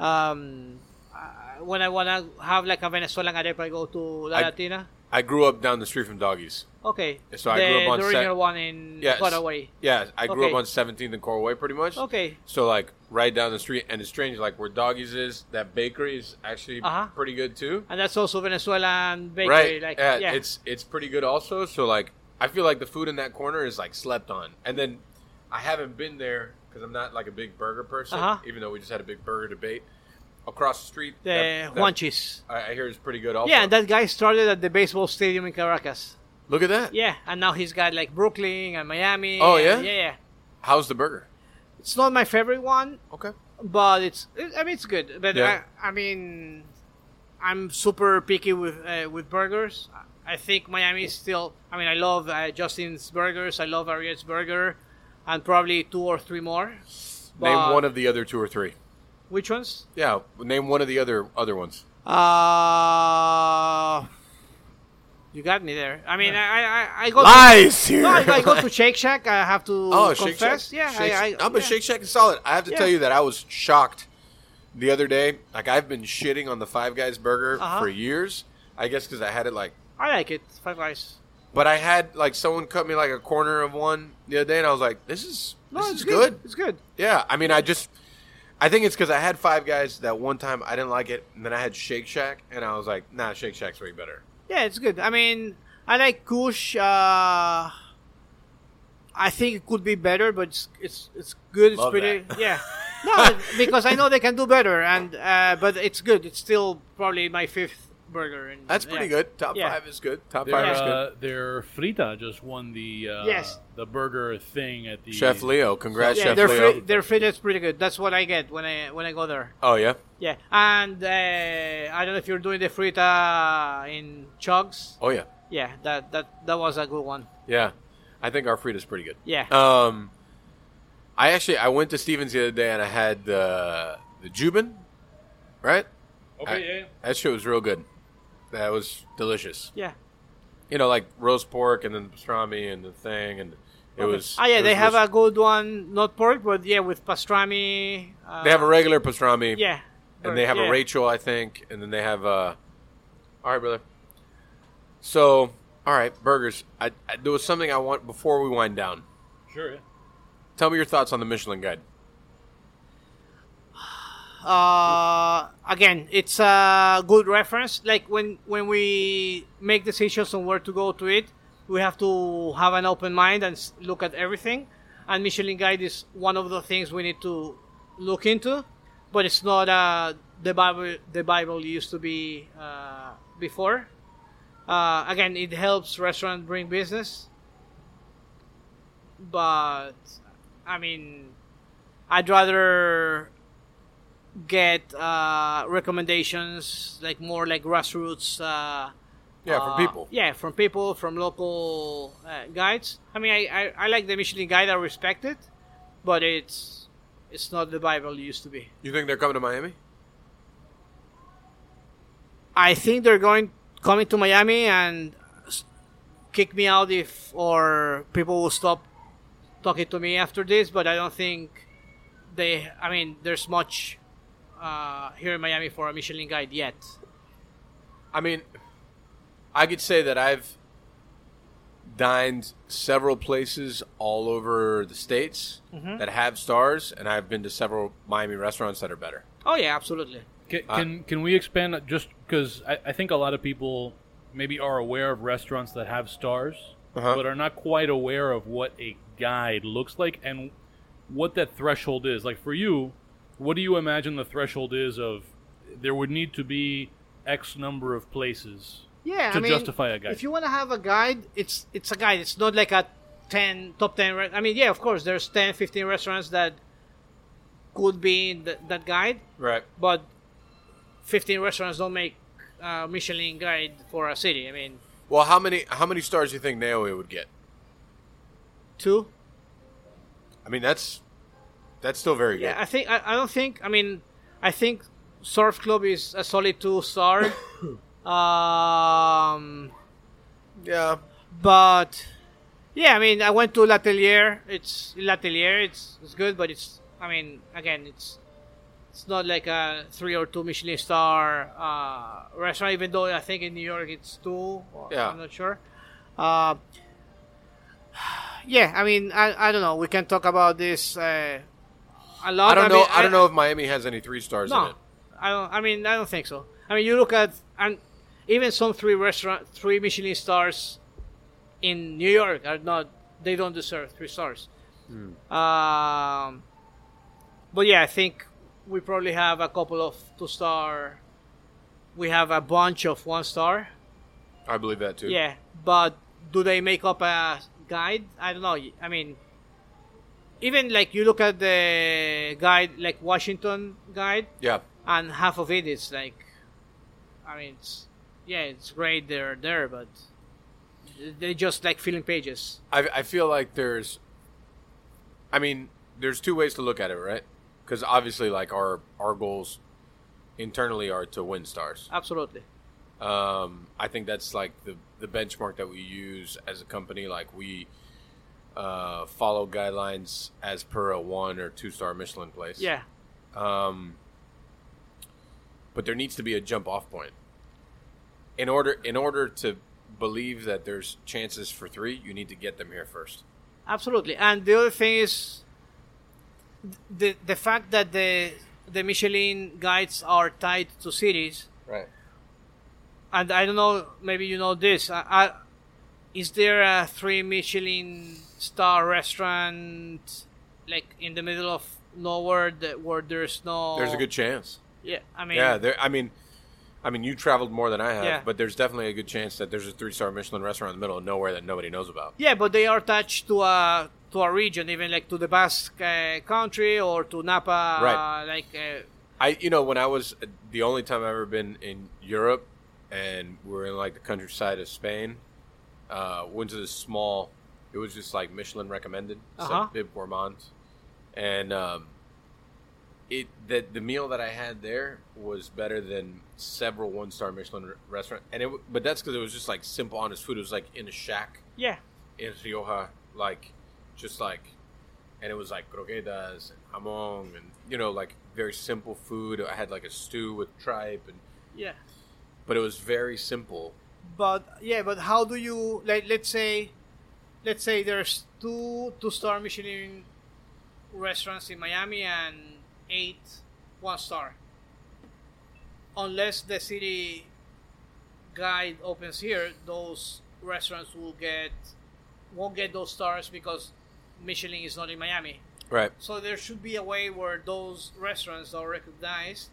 um, uh, when I wanna have like a Venezuelan arepa, I go to La I- Latina. I grew up down the street from Doggies. Okay. So I the, grew up on the original one in Yes. Coral Way. Yeah, I grew Okay. up on 17th and Coral Way, pretty much. Okay. So like right down the street, and it's strange, like where Doggies is, that bakery is actually Uh-huh. pretty good too. And that's also Venezuelan bakery. right? Like, yeah, yeah. it's it's pretty good also. So like, I feel like the food in that corner is like slept on. And then I haven't been there because I'm not like a big burger person. Uh-huh. Even though we just had a big burger debate across the street. the that- that- Juanchis. I, I hear is pretty good also. Yeah, and that guy started at the baseball stadium in Caracas. Look at that. Yeah, and now he's got like Brooklyn and Miami. Oh, and- yeah? Yeah, yeah. How's the burger? It's not my favorite one, Okay. but it's I mean it's good. But Yeah. I, I mean, I'm super picky with uh, with burgers. I think Miami is still. I mean, I love uh, Justin's burgers. I love Ariete's burger, and probably two or three more. name one of the other two or three. Which ones? Yeah, name one of the other other ones. Uh You got me there. I mean, I, I, I go. Lies To, here. no, if I go to Shake Shack, I have to Oh, Shake confess. Shack. Yeah, Shake, I, I, no, but yeah. Shake Shack is solid. I have to Yeah. tell you that I was shocked the other day. Like I've been shitting on the Five Guys burger Uh-huh. for years. I guess because I had it like, I like it. Five Guys. but I had like someone cut me like a corner of one the other day, and I was like, this is No, this is good. It's good. Yeah, I mean, I just, I think it's because I had Five Guys that one time I didn't like it, and then I had Shake Shack, and I was like, nah, Shake Shack's way better. Yeah, it's good. I mean, I like Kush. Uh, I think it could be better, but it's it's, it's good. It's Love pretty. that. Yeah. No, because I know they can do better, and uh, but it's good. It's still probably my fifth burger. And, That's pretty yeah. good. Top Yeah. five is good. Top Their, five is good. uh, their frita just won the uh, Yes. the burger thing at the Chef Leo, congrats, Yeah, Chef their Leo. fri- their frit is pretty good. That's what I get when I when I go there. oh yeah, Yeah, and uh, I don't know if you're doing the frita in Chug's. oh yeah, Yeah, that that that was a good one. yeah. I think our Frida's pretty good. Yeah. Um, I actually I went to Stevens the other day and I had the the Jewban, right? Okay, I- yeah, yeah. That shit was real good. That was delicious. yeah. You know, like roast pork and then pastrami and the thing, and it was. Oh yeah, it they was have a good one, not pork, but yeah, with pastrami. Uh, They have a regular pastrami. yeah, and they have yeah. a Rachel, I think, and then they have uh All right, brother. So, all right, burgers. I, I, there was something I want before we wind down. Sure, yeah. Tell me your thoughts on the Michelin Guide. Uh, again, it's a good reference. Like when when we make decisions on where to go to it, we have to have an open mind and look at everything. And Michelin Guide is one of the things we need to look into, but it's not uh, the Bible. The Bible used to be uh, before. Uh, again, it helps restaurant bring business, but I mean, I'd rather get uh, recommendations like more like grassroots. Uh, Yeah, from uh, people. Yeah, from people, from local uh, guides. I mean, I, I, I like the Michelin guide. I respect it, but it's it's not the Bible it used to be. You think they're coming to Miami? I think they're going coming to Miami and kick me out if or people will stop talking to me after this. But I don't think they. I mean, there's much uh, here in Miami for a Michelin guide yet. I mean, I could say that I've dined several places all over the states Mm-hmm. that have stars, and I've been to several Miami restaurants that are better. Oh yeah, absolutely. Can, Uh, can can we expand just because I, I think a lot of people maybe are aware of restaurants that have stars, Uh-huh. but are not quite aware of what a guide looks like and what that threshold is. Like for you, what do you imagine the threshold is of there would need to be X number of places Yeah, to I mean, justify a guide? If you want to have a guide, it's it's a guide. It's not like a 10 top 10 re- I mean, yeah, of course there's 10 15 restaurants that could be in th- that guide, Right. but 15 restaurants don't make uh, Michelin guide for a city. I mean, Well, how many how many stars do you think Naomi would get? two. I mean, that's that's still very good. Yeah, I think I, I don't think I mean I think Surf Club is a solid two star. um Yeah. but yeah, I mean, I went to L'Atelier. It's L'Atelier. It's it's good, but it's I mean, again, it's it's not like a three or two Michelin star uh, restaurant. Even though I think in New York it's two. or- Yeah. I'm not sure. Uh, yeah, I mean, I, I don't know. We can talk about this uh, a lot. I don't know. mean, I, don't know if Miami has any three stars in no, it. I don't. I mean, I don't think so. I mean, you look at and even some three restaurant, three Michelin stars in New York are not. They don't deserve three stars. Um, but yeah, I think we probably have a couple of two star. We have a bunch of one star. I believe that too. Yeah, but do they make up a guide? I don't know. I mean, even like you look at the guide, like Washington guide, Yeah. and half of it is like, I mean, it's yeah, it's great they're there, but they just like filling pages. I, I feel like there's, I mean, there's two ways to look at it, right? Because obviously, like our our goals internally are to win stars, Absolutely. Um, I think that's like the the benchmark that we use as a company. Like we uh, follow guidelines as per a one or two star Michelin place. Yeah. Um, but there needs to be a jump off point. In order in order to believe that there's chances for three, you need to get them here first. Absolutely. And the other thing is the the fact that the the Michelin guides are tied to cities. Right. And I don't know, maybe you know this. I, I, is there a three Michelin star restaurant like in the middle of nowhere that, where there's no There's a good chance. Yeah, I mean Yeah, there. I mean, I mean, you traveled more than I have, Yeah. but there's definitely a good chance that there's a three star Michelin restaurant in the middle of nowhere that nobody knows about. Yeah, but they are attached to a to a region, even like to the Basque uh, country or to Napa. Right. Uh, like uh, I, you know, when I was the only time I've ever been in Europe, and we are in like the countryside of Spain, uh, went to this small. It was just like Michelin recommended, Uh-huh. some Bib Gourmand, and um, it that the meal that I had there was better than several one star Michelin r- restaurant, and it. But that's because it was just like simple, honest food. It was like in a shack yeah, in Rioja, like just like, and it was like croquetas and jamon and you know like very simple food. I had like a stew with tripe and yeah. but it was very simple. But yeah, but how do you like? Let's say, let's say there's two two star Michelin restaurants in Miami and eight one star. Unless the city guide opens here, those restaurants will get won't get those stars because Michelin is not in Miami. Right. So there should be a way where those restaurants are recognized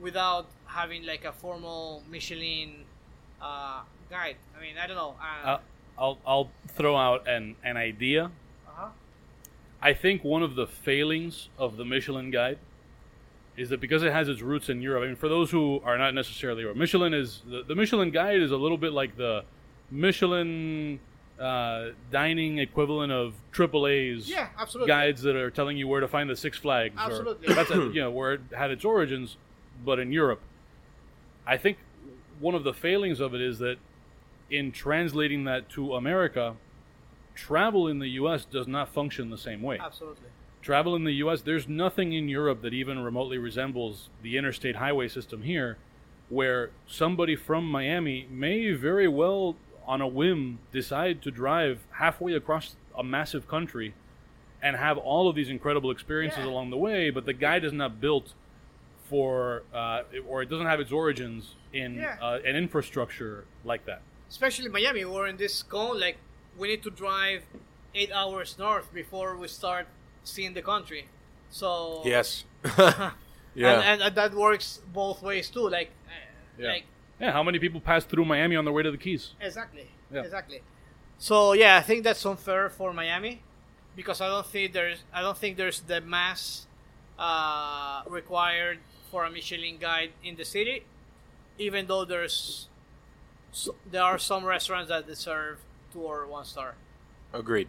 without having like a formal Michelin uh, guide. I mean, I don't know. Uh, Uh, I'll I'll throw out an an idea. uh-huh. I think one of the failings of the Michelin Guide is that because it has its roots in Europe. I mean, for those who are not necessarily aware, Michelin is the, the Michelin Guide is a little bit like the Michelin uh, dining equivalent of AAA's Yeah, guides that are telling you where to find the Six Flags. or- Absolutely. that's a, you know where it had its origins, but in Europe. I think one of the failings of it is that in translating that to America, travel in the U.S. does not function the same way. Absolutely. Travel in the U.S. There's nothing in Europe that even remotely resembles the interstate highway system here, where somebody from Miami may very well, on a whim, decide to drive halfway across a massive country and have all of these incredible experiences Yeah. along the way, but the guide is not built for, uh, or it doesn't have its origins in Yeah. uh, an infrastructure like that. Especially Miami, we're in this cone. Like, we need to drive eight hours north before we start seeing the country. So Yes. and, yeah. and, and that works both ways too. Like, Yeah. like Yeah, how many people pass through Miami on their way to the Keys? Exactly. Yeah. Exactly. So yeah, I think that's unfair for Miami because I don't think there's I don't think there's the mass uh, required for a Michelin guide in the city, even though there's so, there are some restaurants that deserve two or one star. Agreed.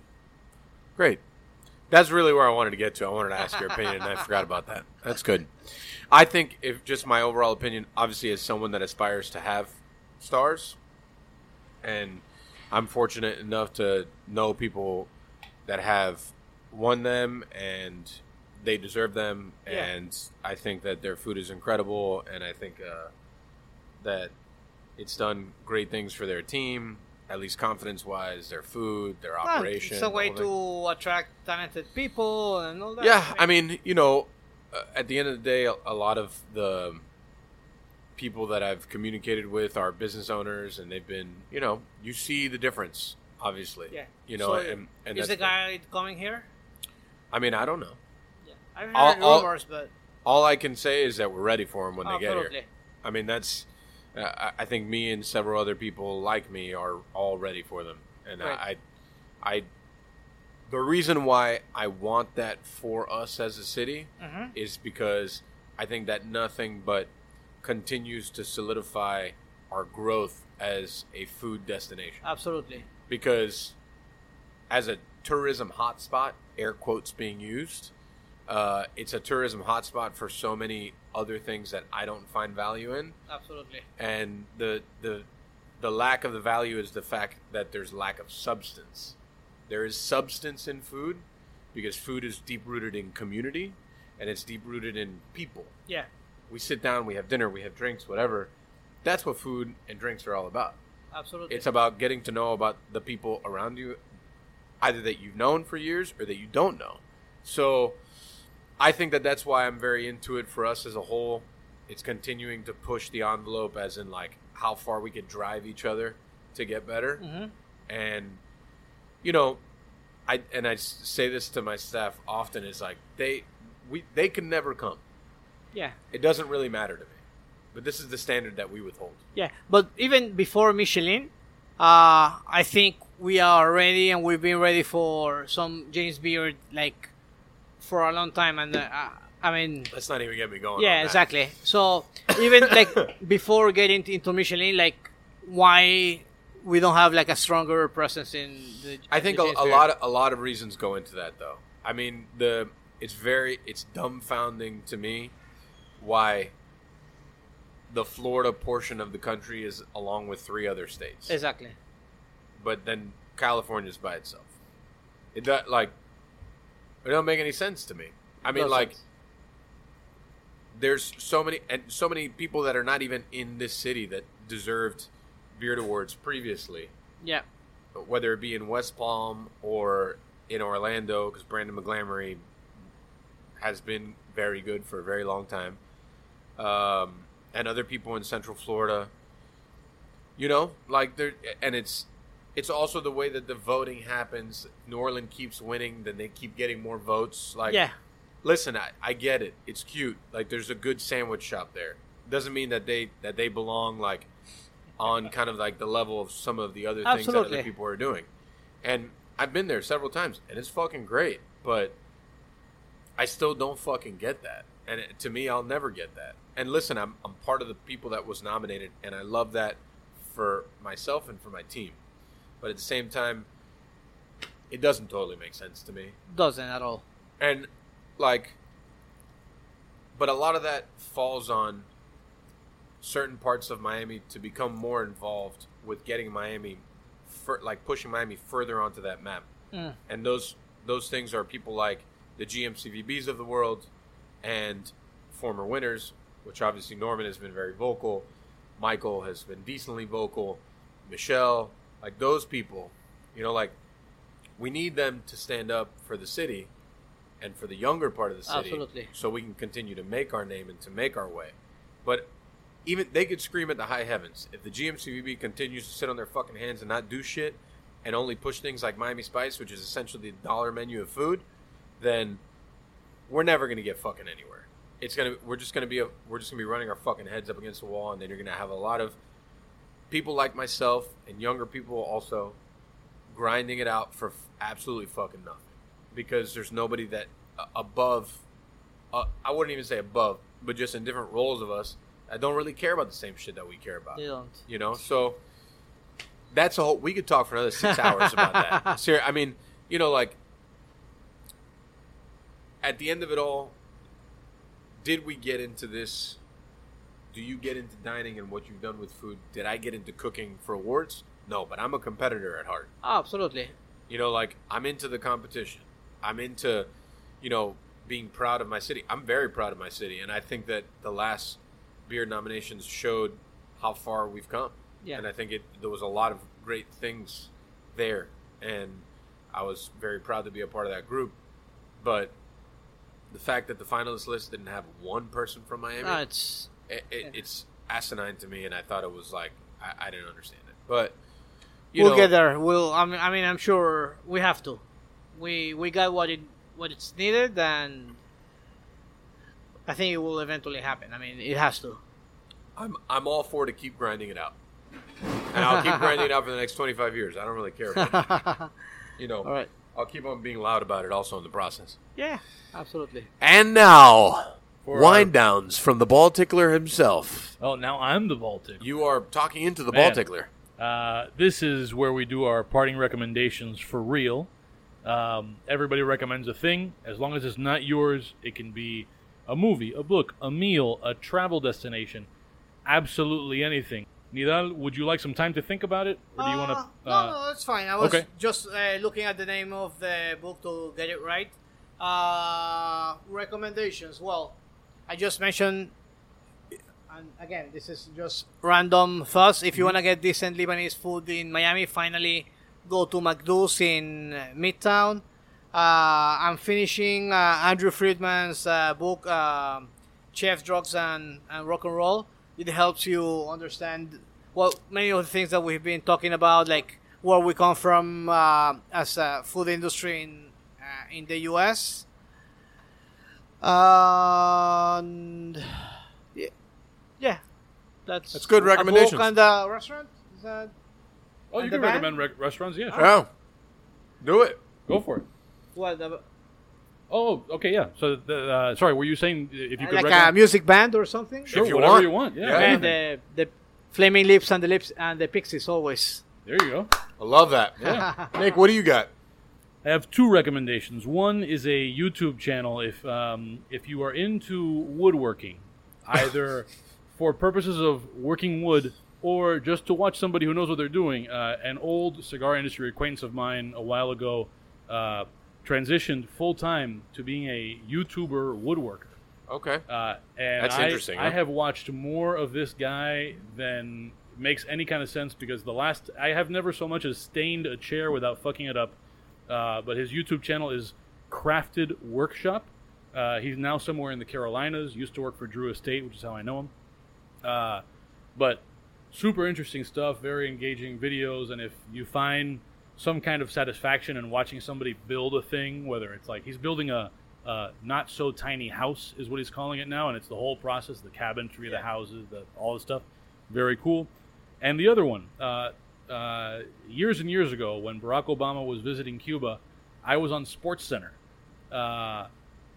Great. That's really where I wanted to get to. I wanted to ask your opinion, and I forgot about that. That's good. I think, if just my overall opinion, obviously, as someone that aspires to have stars, and I'm fortunate enough to know people that have won them and they deserve them, Yeah. and I think that their food is incredible, and I think uh, that it's done great things for their team, at least confidence wise, their food, their Well, operation. it's a way to attract talented people and all that. Yeah, I mean, you know, uh, at the end of the day, a, lot of the people that I've communicated with are business owners, and they've been, you know, you see the difference, obviously. yeah. You know, So, and, and is the guy guide coming here? I mean, I don't know. Yeah, I've heard All- all- rumors, but All I can say is that we're ready for them when they get here. I mean, that's. Uh, I- I think me and several other people like me are all ready for them, and Right. I, I, the reason why I want that for us as a city Mhm. is because I think that nothing but continues to solidify our growth as a food destination. Absolutely. Because as a tourism hotspot, air quotes being used, Uh, it's a tourism hotspot for so many other things that I don't find value in, Absolutely. and the the the lack of the value is the fact that there's lack of substance. There is substance in food because food is deep rooted in community, and it's deep rooted in people. Yeah. We sit down, we have dinner, we have drinks, whatever. That's what food and drinks are all about. Absolutely. It's about getting to know about the people around you, either that you've known for years or that you don't know. So, I think that that's why I'm very into it for us as a whole. It's continuing to push the envelope, as in like how far we can drive each other to get better. hmm And you know, I and I say this to my staff often is like they we they can never come. Yeah. It doesn't really matter to me, but this is the standard that we withhold. Yeah. But even before Michelin, uh, I think we are ready and we've been ready for some James Beard like for a long time. And uh, I mean, Let's not even get me going. yeah, exactly. So even like before getting into Michelin, like why we don't have like a stronger presence in the. I think a, a lot of a lot of reasons go into that though. I mean, the it's very it's dumbfounding to me why the Florida portion of the country is along with three other states, Exactly. but then California's by itself. It does like it don't make any sense to me. I mean, Doesn't. like there's so many and so many people that are not even in this city that deserved beard awards previously Yeah. whether it be in West Palm or in Orlando, because Brandon McGlamery has been very good for a very long time, um, and other people in Central Florida. You know, like there, and it's it's also the way that the voting happens. New Orleans keeps winning, then they keep getting more votes. Like, yeah. listen, I, I get it. It's cute. Like, there's a good sandwich shop there. Doesn't mean that they that they belong like on kind of like the level of some of the other things that other people are doing. And I've been there several times, and it's fucking great. But I still don't fucking get that. And it, to me, I'll never get that. And listen, I'm I'm part of the people that was nominated, and I love that for myself and for my team. But at the same time, it doesn't totally make sense to me Doesn't at all. and like but a lot of that falls on certain parts of Miami to become more involved with getting Miami fur- like pushing Miami further onto that map Mm. and those those things are people like the GMCVBs of the world and former winners which obviously Norman has been very vocal Michael has been decently vocal Michelle like those people you know like we need them to stand up for the city and for the younger part of the city Absolutely. so we can continue to make our name and to make our way but even they could scream at the high heavens if the GMCVB continues to sit on their fucking hands and not do shit and only push things like Miami Spice, which is essentially the dollar menu of food, then we're never gonna get fucking anywhere. It's gonna we're just gonna be a, we're just gonna be running our fucking heads up against the wall, and then you're gonna have a lot of people like myself and younger people also grinding it out for f- absolutely fucking nothing because there's nobody that uh, above uh, I wouldn't even say above, but just in different roles of us I don't really care about the same shit that we care about. They don't. You know, so that's a whole. We could talk for another six hours about that. Ser- I mean, you know, like at the end of it all, did we get into this? Do you get into dining and what you've done with food? Did I get into cooking for awards? No, but I'm a competitor at heart. Oh, absolutely. You know, like I'm into the competition. I'm into, you know, being proud of my city. I'm very proud of my city, and I think that the last Beard nominations showed how far we've come. Yeah. And I think it there was a lot of great things there, and I was very proud to be a part of that group. But the fact that the finalist list didn't have one person from Miami, No, it's it, it, yeah. it's asinine to me, and I thought it was like I, I didn't understand it. But you we'll know, get there. We'll. I mean, I mean, I'm sure we have to. We we got what it what it's needed, and I think it will eventually happen. I mean, it has to. I'm I'm all for to keep grinding it out, and I'll keep grinding it out for the next 25 years. I don't really care. All You know, right. I'll keep on being loud about it also in the process. Yeah, absolutely. And now, For wind our- downs from the ball tickler himself. Oh, now I'm the ball tickler. You are talking into the Man. ball tickler. Uh, this is where we do our parting recommendations for real. Um, everybody recommends a thing. As long as it's not yours, it can be a movie, a book, a meal, a travel destination, absolutely anything. Nidal, would you like some time to think about it, or do you want Uh, to? no, no, that's fine. I was okay. just uh, looking at the name of the book to get it right. Uh, recommendations. Well, I just mentioned, and again, this is just random thoughts. If you want to get decent Lebanese food in Miami, finally go to Magdoos in uh, Midtown. Uh, I'm finishing uh, Andrew Friedman's uh, book, um Chef, Drugs, and, and Rock and Roll. It helps you understand well many of the things that we've been talking about, like where we come from uh, as a food industry in uh, in the U.S. And yeah, yeah, that's That's good a recommendations. and a restaurant. Is that oh, you can recommend rec- restaurants. Yeah, sure. Oh, do it. go for it. what? The, Oh, okay, yeah. So, the, uh, sorry, were you saying if you could like a music band or something? Sure, If you whatever want. you want. Yeah, Yeah. And the the Flaming Lips and the Lips and the Pixies always. there you go. I love that. Yeah. Nick, what do you got? I have two recommendations. One is a YouTube channel. If um, if you are into woodworking, either for purposes of working wood or just to watch somebody who knows what they're doing, uh, an old cigar industry acquaintance of mine a while ago uh, transitioned full time to being a YouTuber woodworker. Okay. Uh, and That's I, interesting, I huh? have watched more of this guy than makes any kind of sense because the last I have never so much as stained a chair without fucking it up. Uh, but his YouTube channel is Crafted Workshop. Uh, he's now somewhere in the Carolinas. Used to work for Drew Estate, which is how I know him. Uh, but super interesting stuff, very engaging videos. And if you find some kind of satisfaction in watching somebody build a thing, whether it's like he's building a, a not so tiny house, is what he's calling it now, and it's the whole process the cabinetry, the houses, the, all the stuff. Very cool. And the other one, uh, uh, years and years ago, when Barack Obama was visiting Cuba, I was on Sports Center uh,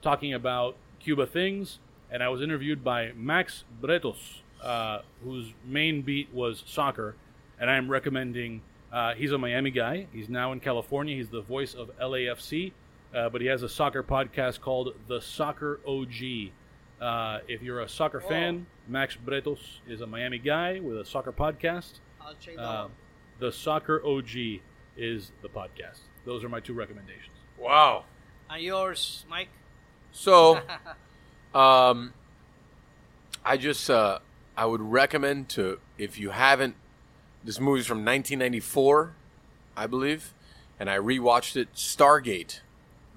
talking about Cuba things, and I was interviewed by Max Bretos, uh, whose main beat was soccer, and I am recommending. Uh, he's a Miami guy. He's now in California. He's the voice of LAFC, uh, but he has a soccer podcast called The Soccer OG. Uh, if you're a soccer fan, Max Bretos is a Miami guy with a soccer podcast. I'll check that out. the Soccer OG is the podcast. Those are my two recommendations. Wow. And yours, Mike? So, um, I just uh, I would recommend to if you haven't. This movie's from 1994, I believe, and I rewatched it. Stargate,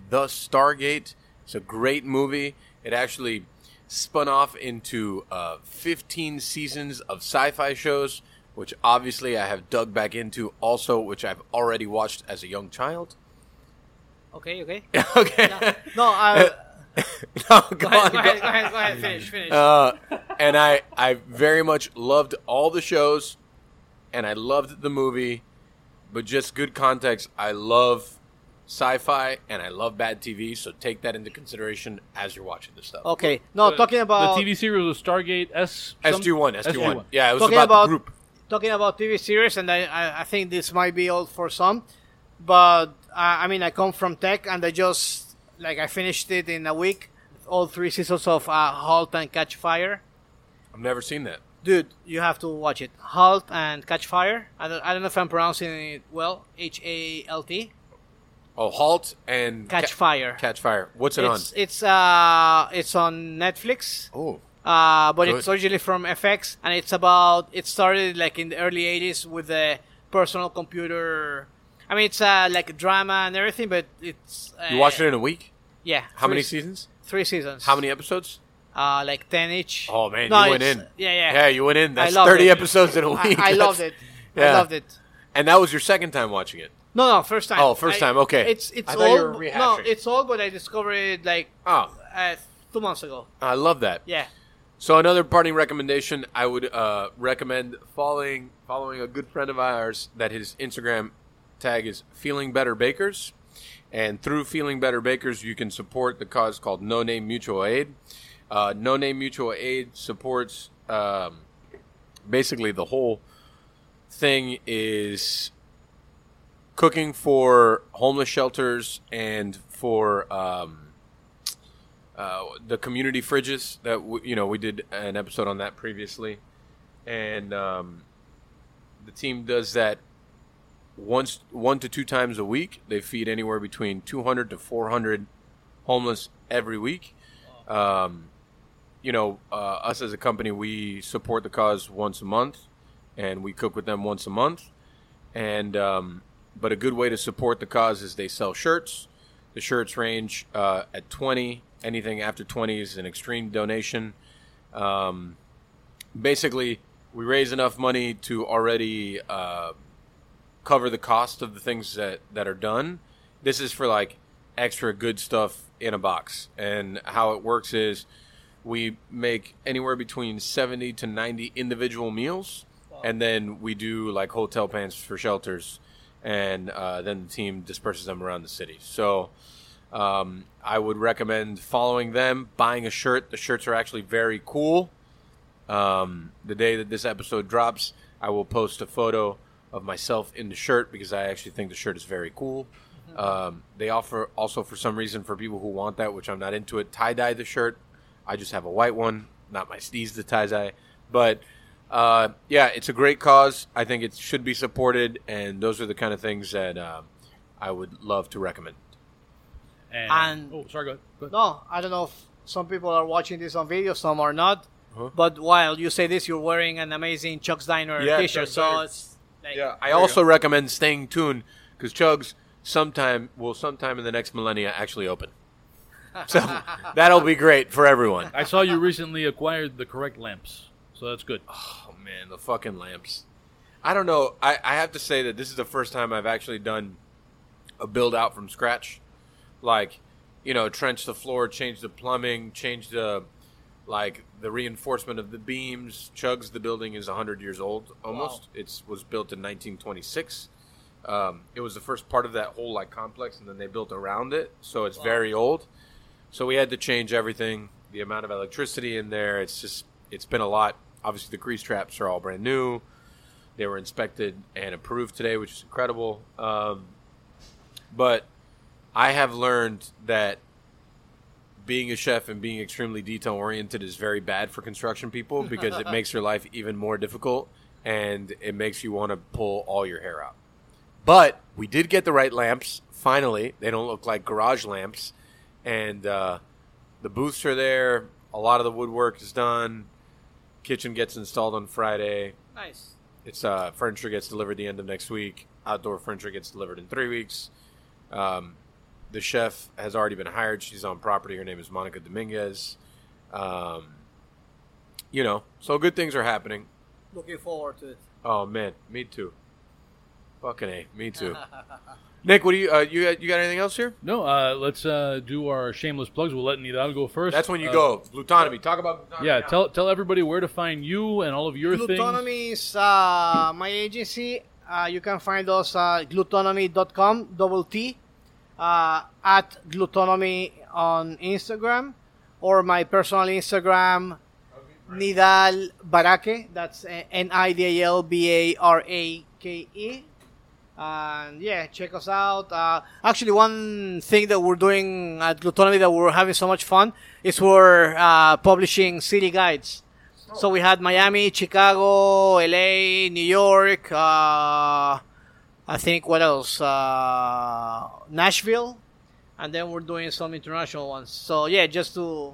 The Stargate. It's a great movie. It actually spun off into uh, 15 seasons of sci-fi shows, which obviously I have dug back into. Also, which I've already watched as a young child. Okay, okay. okay. No, uh, no, go go, on, ahead, go- go ahead, go ahead, go ahead, finish, finish. uh, and I I very much loved all the shows, and I loved the movie, but just good context. I love sci-fi and I love bad TV, so take that into consideration as you're watching this stuff. okay, no, The- talking about the TV series was Stargate S. some- SG One, SG One, SG-1. yeah, it was Talking about, about- the group. Talking about TV series, and I, I, think this might be old for some, but I, I mean, I come from tech, and I just like I finished it in a week, all three seasons of uh, Halt and Catch Fire. I've never seen that. Dude, you have to watch it. Halt and Catch Fire. I don't, I don't know if I'm pronouncing it well. H A L T. Oh, Halt and Catch Ca- Fire. Catch Fire. What's it It's it's uh it's on Netflix. Oh, Uh, but Good. it's originally from FX, and it's about it started like in the early '80s with the personal computer. I mean, it's uh, like drama and everything, but it's uh, you watched it in a week? Yeah. How three many s- seasons? Three seasons. How many episodes? Uh, like ten each. Oh man, No, you went in. Yeah, yeah. Yeah, you went in. That's loved thirty it. episodes in a week. I That's- loved it. I loved it. And that was your second time watching it. No, no, first time. Oh, first I- time, okay. It's it's I thought you old. were no, it's old, but I discovered it like Oh, uh, two months ago. I love that. Yeah. So another parting recommendation, I would uh, recommend following following a good friend of ours that his Instagram tag is Feeling Better Bakers, and through Feeling Better Bakers, you can support the cause called No Name Mutual Aid. Uh, no Name Mutual Aid supports um, basically the whole thing is cooking for homeless shelters and for um, the community fridges that you know we did an episode on that previously, and um, the team does that once one to two times a week. They feed anywhere between 200 to 400 homeless every week. Um, you know, uh, us as a company, we support the cause once a month, and we cook with them once a month. And um, but a good way to support the cause is they sell shirts. The shirts range uh, at 20. Anything after 20 is an extreme donation. Um, basically, we raise enough money to already uh, cover the cost of the things that, that are done. This is for like extra good stuff in a box. And how it works is we make anywhere between 70 to 90 individual meals. And then we do like hotel pans for shelters. And uh, then the team disperses them around the city. So um, I would recommend following them, buying a shirt. The shirts are actually very cool. Um, the day that this episode drops, I will post a photo of myself in the shirt because I actually think the shirt is very cool. Um, they offer also for some reason for people who want that, which I'm not into it, tie dye the shirt. I just have a white one, not my steez the tie dye, but uh, yeah, it's a great cause. I think it should be supported, and those are the kind of things that um, I would love to recommend. And, And- oh, sorry, go ahead. Go ahead. No, I don't know if some people are watching this on video, some are not. Huh? But while you say this, you're wearing an amazing Chug's Diner Yeah, T-shirt, Chug's so Diner. it's like, Yeah, I There you also recommend staying tuned because Chug's sometime will sometime in the next millennia actually open. So that'll be great for everyone. I saw you recently acquired the correct lamps, so that's good. Oh man, the fucking lamps. I don't know. I, I have to say that this is the first time I've actually done a build out from scratch. Like, you know, trench the floor, change the plumbing, change the like the reinforcement of the beams. Chug's the building is 100 years old almost. It was built in 1926. Um, it was the first part of that whole like complex, and then they built around it, so it's very old. So we had to change everything. The amount of electricity in there, it's just it's been a lot. Obviously, the grease traps are all brand new. They were inspected and approved today, which is incredible. Um, but I have learned that being a chef and being extremely detail oriented is very bad for construction people because it makes your life even more difficult and it makes you want to pull all your hair out. But we did get the right lamps. Finally, they don't look like garage lamps, and uh, the booths are there. A lot of the woodwork is done. Kitchen gets installed on Friday. nice. It's uh, furniture gets delivered the end of next week. Outdoor furniture gets delivered in three weeks. Um, the chef has already been hired. She's on property. Her name is Monica Dominguez. Um, you know, so good things are happening. Looking forward to it. Oh man, me too. Fucking a, me too. Nick, what do you uh, you got, you got anything else here? No, uh, let's uh, do our shameless plugs. We'll let Nidal go first. That's when you Uh, go glutonomy. Talk about glutonomy. Yeah, now. tell tell everybody where to find you and all of your things. Glutonomy is uh, my agency. Uh, you can find us at glutonomy.com, double T, uh, at glutonomy on Instagram, or my personal Instagram, Nidal Barake. That's N I D A L B A R A K E. And yeah, check us out. Uh, actually, one thing that we're doing at Glutonomy that we're having so much fun is we're uh, publishing city guides. So we had Miami, Chicago, LA, New York. Uh, I think what else? Uh, Nashville, and then we're doing some international ones. So yeah, just to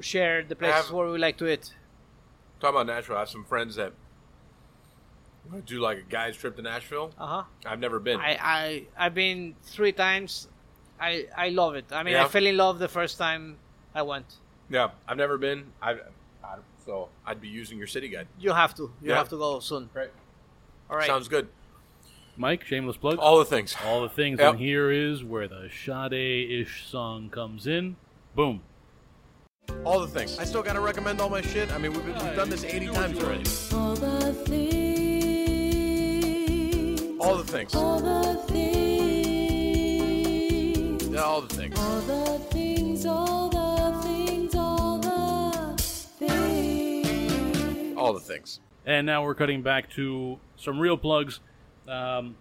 share the places have- where we like to eat. Talk about Nashville. I have some friends that want to do like a guy's trip to Nashville. Uh huh. I've never been. I, I I've been three times. I I love it. I mean, I fell in love the first time I went. yeah, I've never been. I, I so I'd be using your city guide. You have to. You Yeah. have to go soon. Right. All right. Sounds good. Mike, shameless plug. All the things. All the things. Yep. And here is where the Sade-ish song comes in. Boom. All the things. I still gotta recommend all my shit. I mean, we've, we've done this eighty times already. All the things. All the things. All the things. Yeah, all the things. All the things. All the things. All the things. All the things. And now we're cutting back to some real plugs. Um,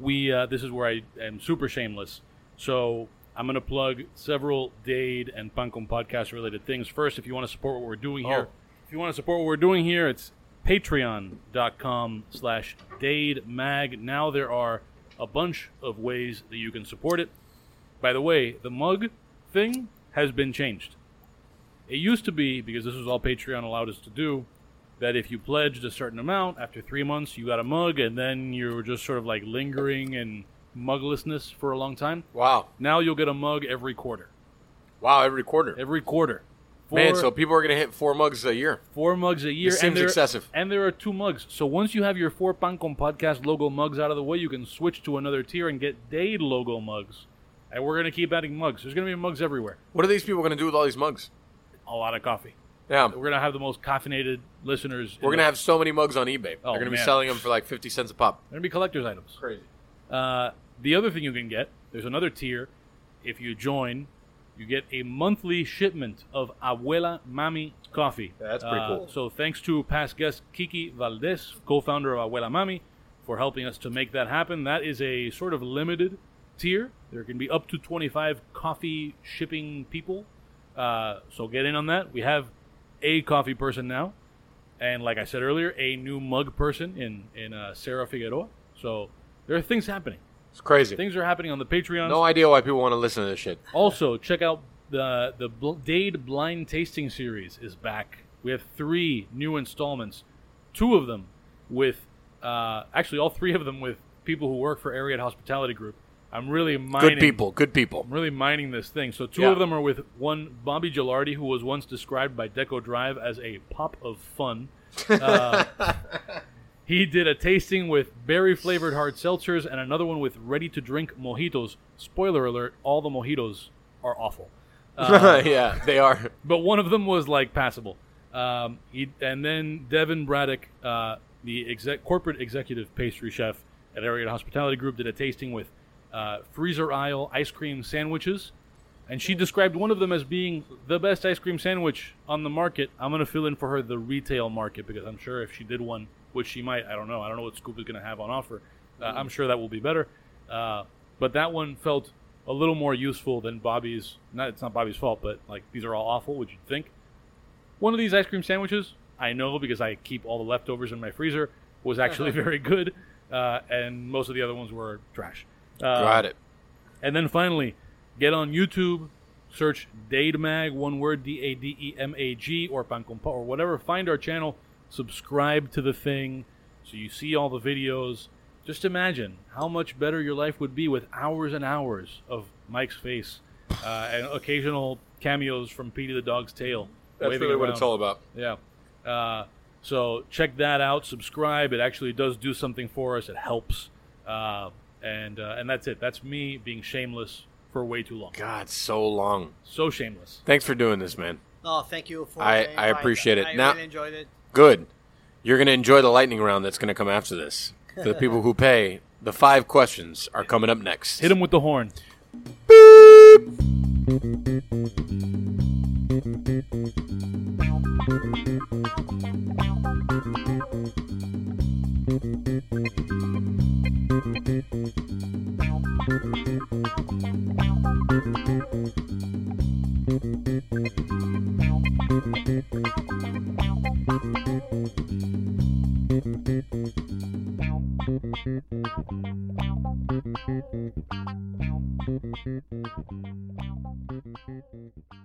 we uh, this is where I am super shameless. So I'm going to plug several Dade and Pan Con podcast related things. First, if you want to support what we're doing here, Oh. if you want to support what we're doing here, it's patreon.com slash Dade Mag. Now there are a bunch of ways that you can support it. By the way, the mug thing has been changed. It used to be, because this was all Patreon allowed us to do, that if you pledged a certain amount, after three months you got a mug, and then you were just sort of like lingering in muglessness for a long time. Wow. Now you'll get a mug every quarter. Wow, every quarter. Every quarter. Man, so people are going to hit four mugs a year. four mugs a year. This and seems there- excessive. And there are two mugs. So once you have your four Pan Con podcast logo mugs out of the way, you can switch to another tier and get Dade logo mugs. And we're going to keep adding mugs. There's going to be mugs everywhere. What are these people going to do with all these mugs? A lot of coffee. Yeah. We're going to have the most caffeinated listeners. We're going to have so many mugs on eBay. Oh, They're going to be man. selling them for like 50 cents a pop. They're going to be collector's items. Crazy. Uh, the other thing you can get, there's another tier. If you join, you get a monthly shipment of Abuela Mami coffee. Yeah, that's pretty Uh, cool. So thanks to past guest Kiki Valdez, co-founder of Abuela Mami, for helping us to make that happen. That is a sort of limited tier. There can be up to 25 coffee shipping people. Uh, so get in on that. We have a coffee person now, and like I said earlier, a new mug person in in uh, Sarah Figueroa. So there are things happening. It's crazy. Things are happening on the Patreon. No idea why people want to listen to this shit. Also, check out the the Bl- Dade Blind Tasting Series is back. We have three new installments, two of them with uh, actually all three of them with people who work for Ariete Hospitality Group. I'm really mining. Good people. Good people. I'm really mining this thing. So two Yeah. of them are with one Bobby Gilardi, who was once described by Deco Drive as a pop of fun. Uh, he did a tasting with berry flavored hard seltzers and another one with ready to drink mojitos. Spoiler alert: all the mojitos are awful. Uh, yeah, they are. but one of them was like passable. Um, he, and then Devin Braddock, uh, the exec, corporate executive pastry chef at Ariete Hospitality Group, did a tasting with uh, freezer aisle ice cream sandwiches, and she described one of them as being the best ice cream sandwich on the market. I'm going to fill in for her the retail market because I'm sure if she did one, which she might, I don't know, I don't know what Scoop is going to have on offer. Uh, I'm sure that will be better. Uh, but that one felt a little more useful than Bobby's. Not it's not Bobby's fault, but like these are all awful. Would you think? One of these ice cream sandwiches, I know because I keep all the leftovers in my freezer, was actually very good, uh, and most of the other ones were trash. Uh, Got it. And then finally, get on YouTube, search Dade Mag, one word, D A D E M A G, or Pancompa, or whatever. Find our channel, subscribe to the thing, so you see all the videos. Just imagine how much better your life would be with hours and hours of Mike's face uh, and occasional cameos from Petey the dog's tail. That's really what it's all about. Yeah. Uh, so check that out. Subscribe. It actually does do something for us. It helps. Uh, and uh, and that's it. That's me being shameless for way too long. God, so long, so shameless. Thanks for doing this, man. Oh, thank you for. I, I appreciate I, it. I now, really enjoyed it. Good. You're gonna enjoy the lightning round that's gonna come after this. For the people who pay, the five questions are coming up next. Hit him with the horn. Beep. Thank you.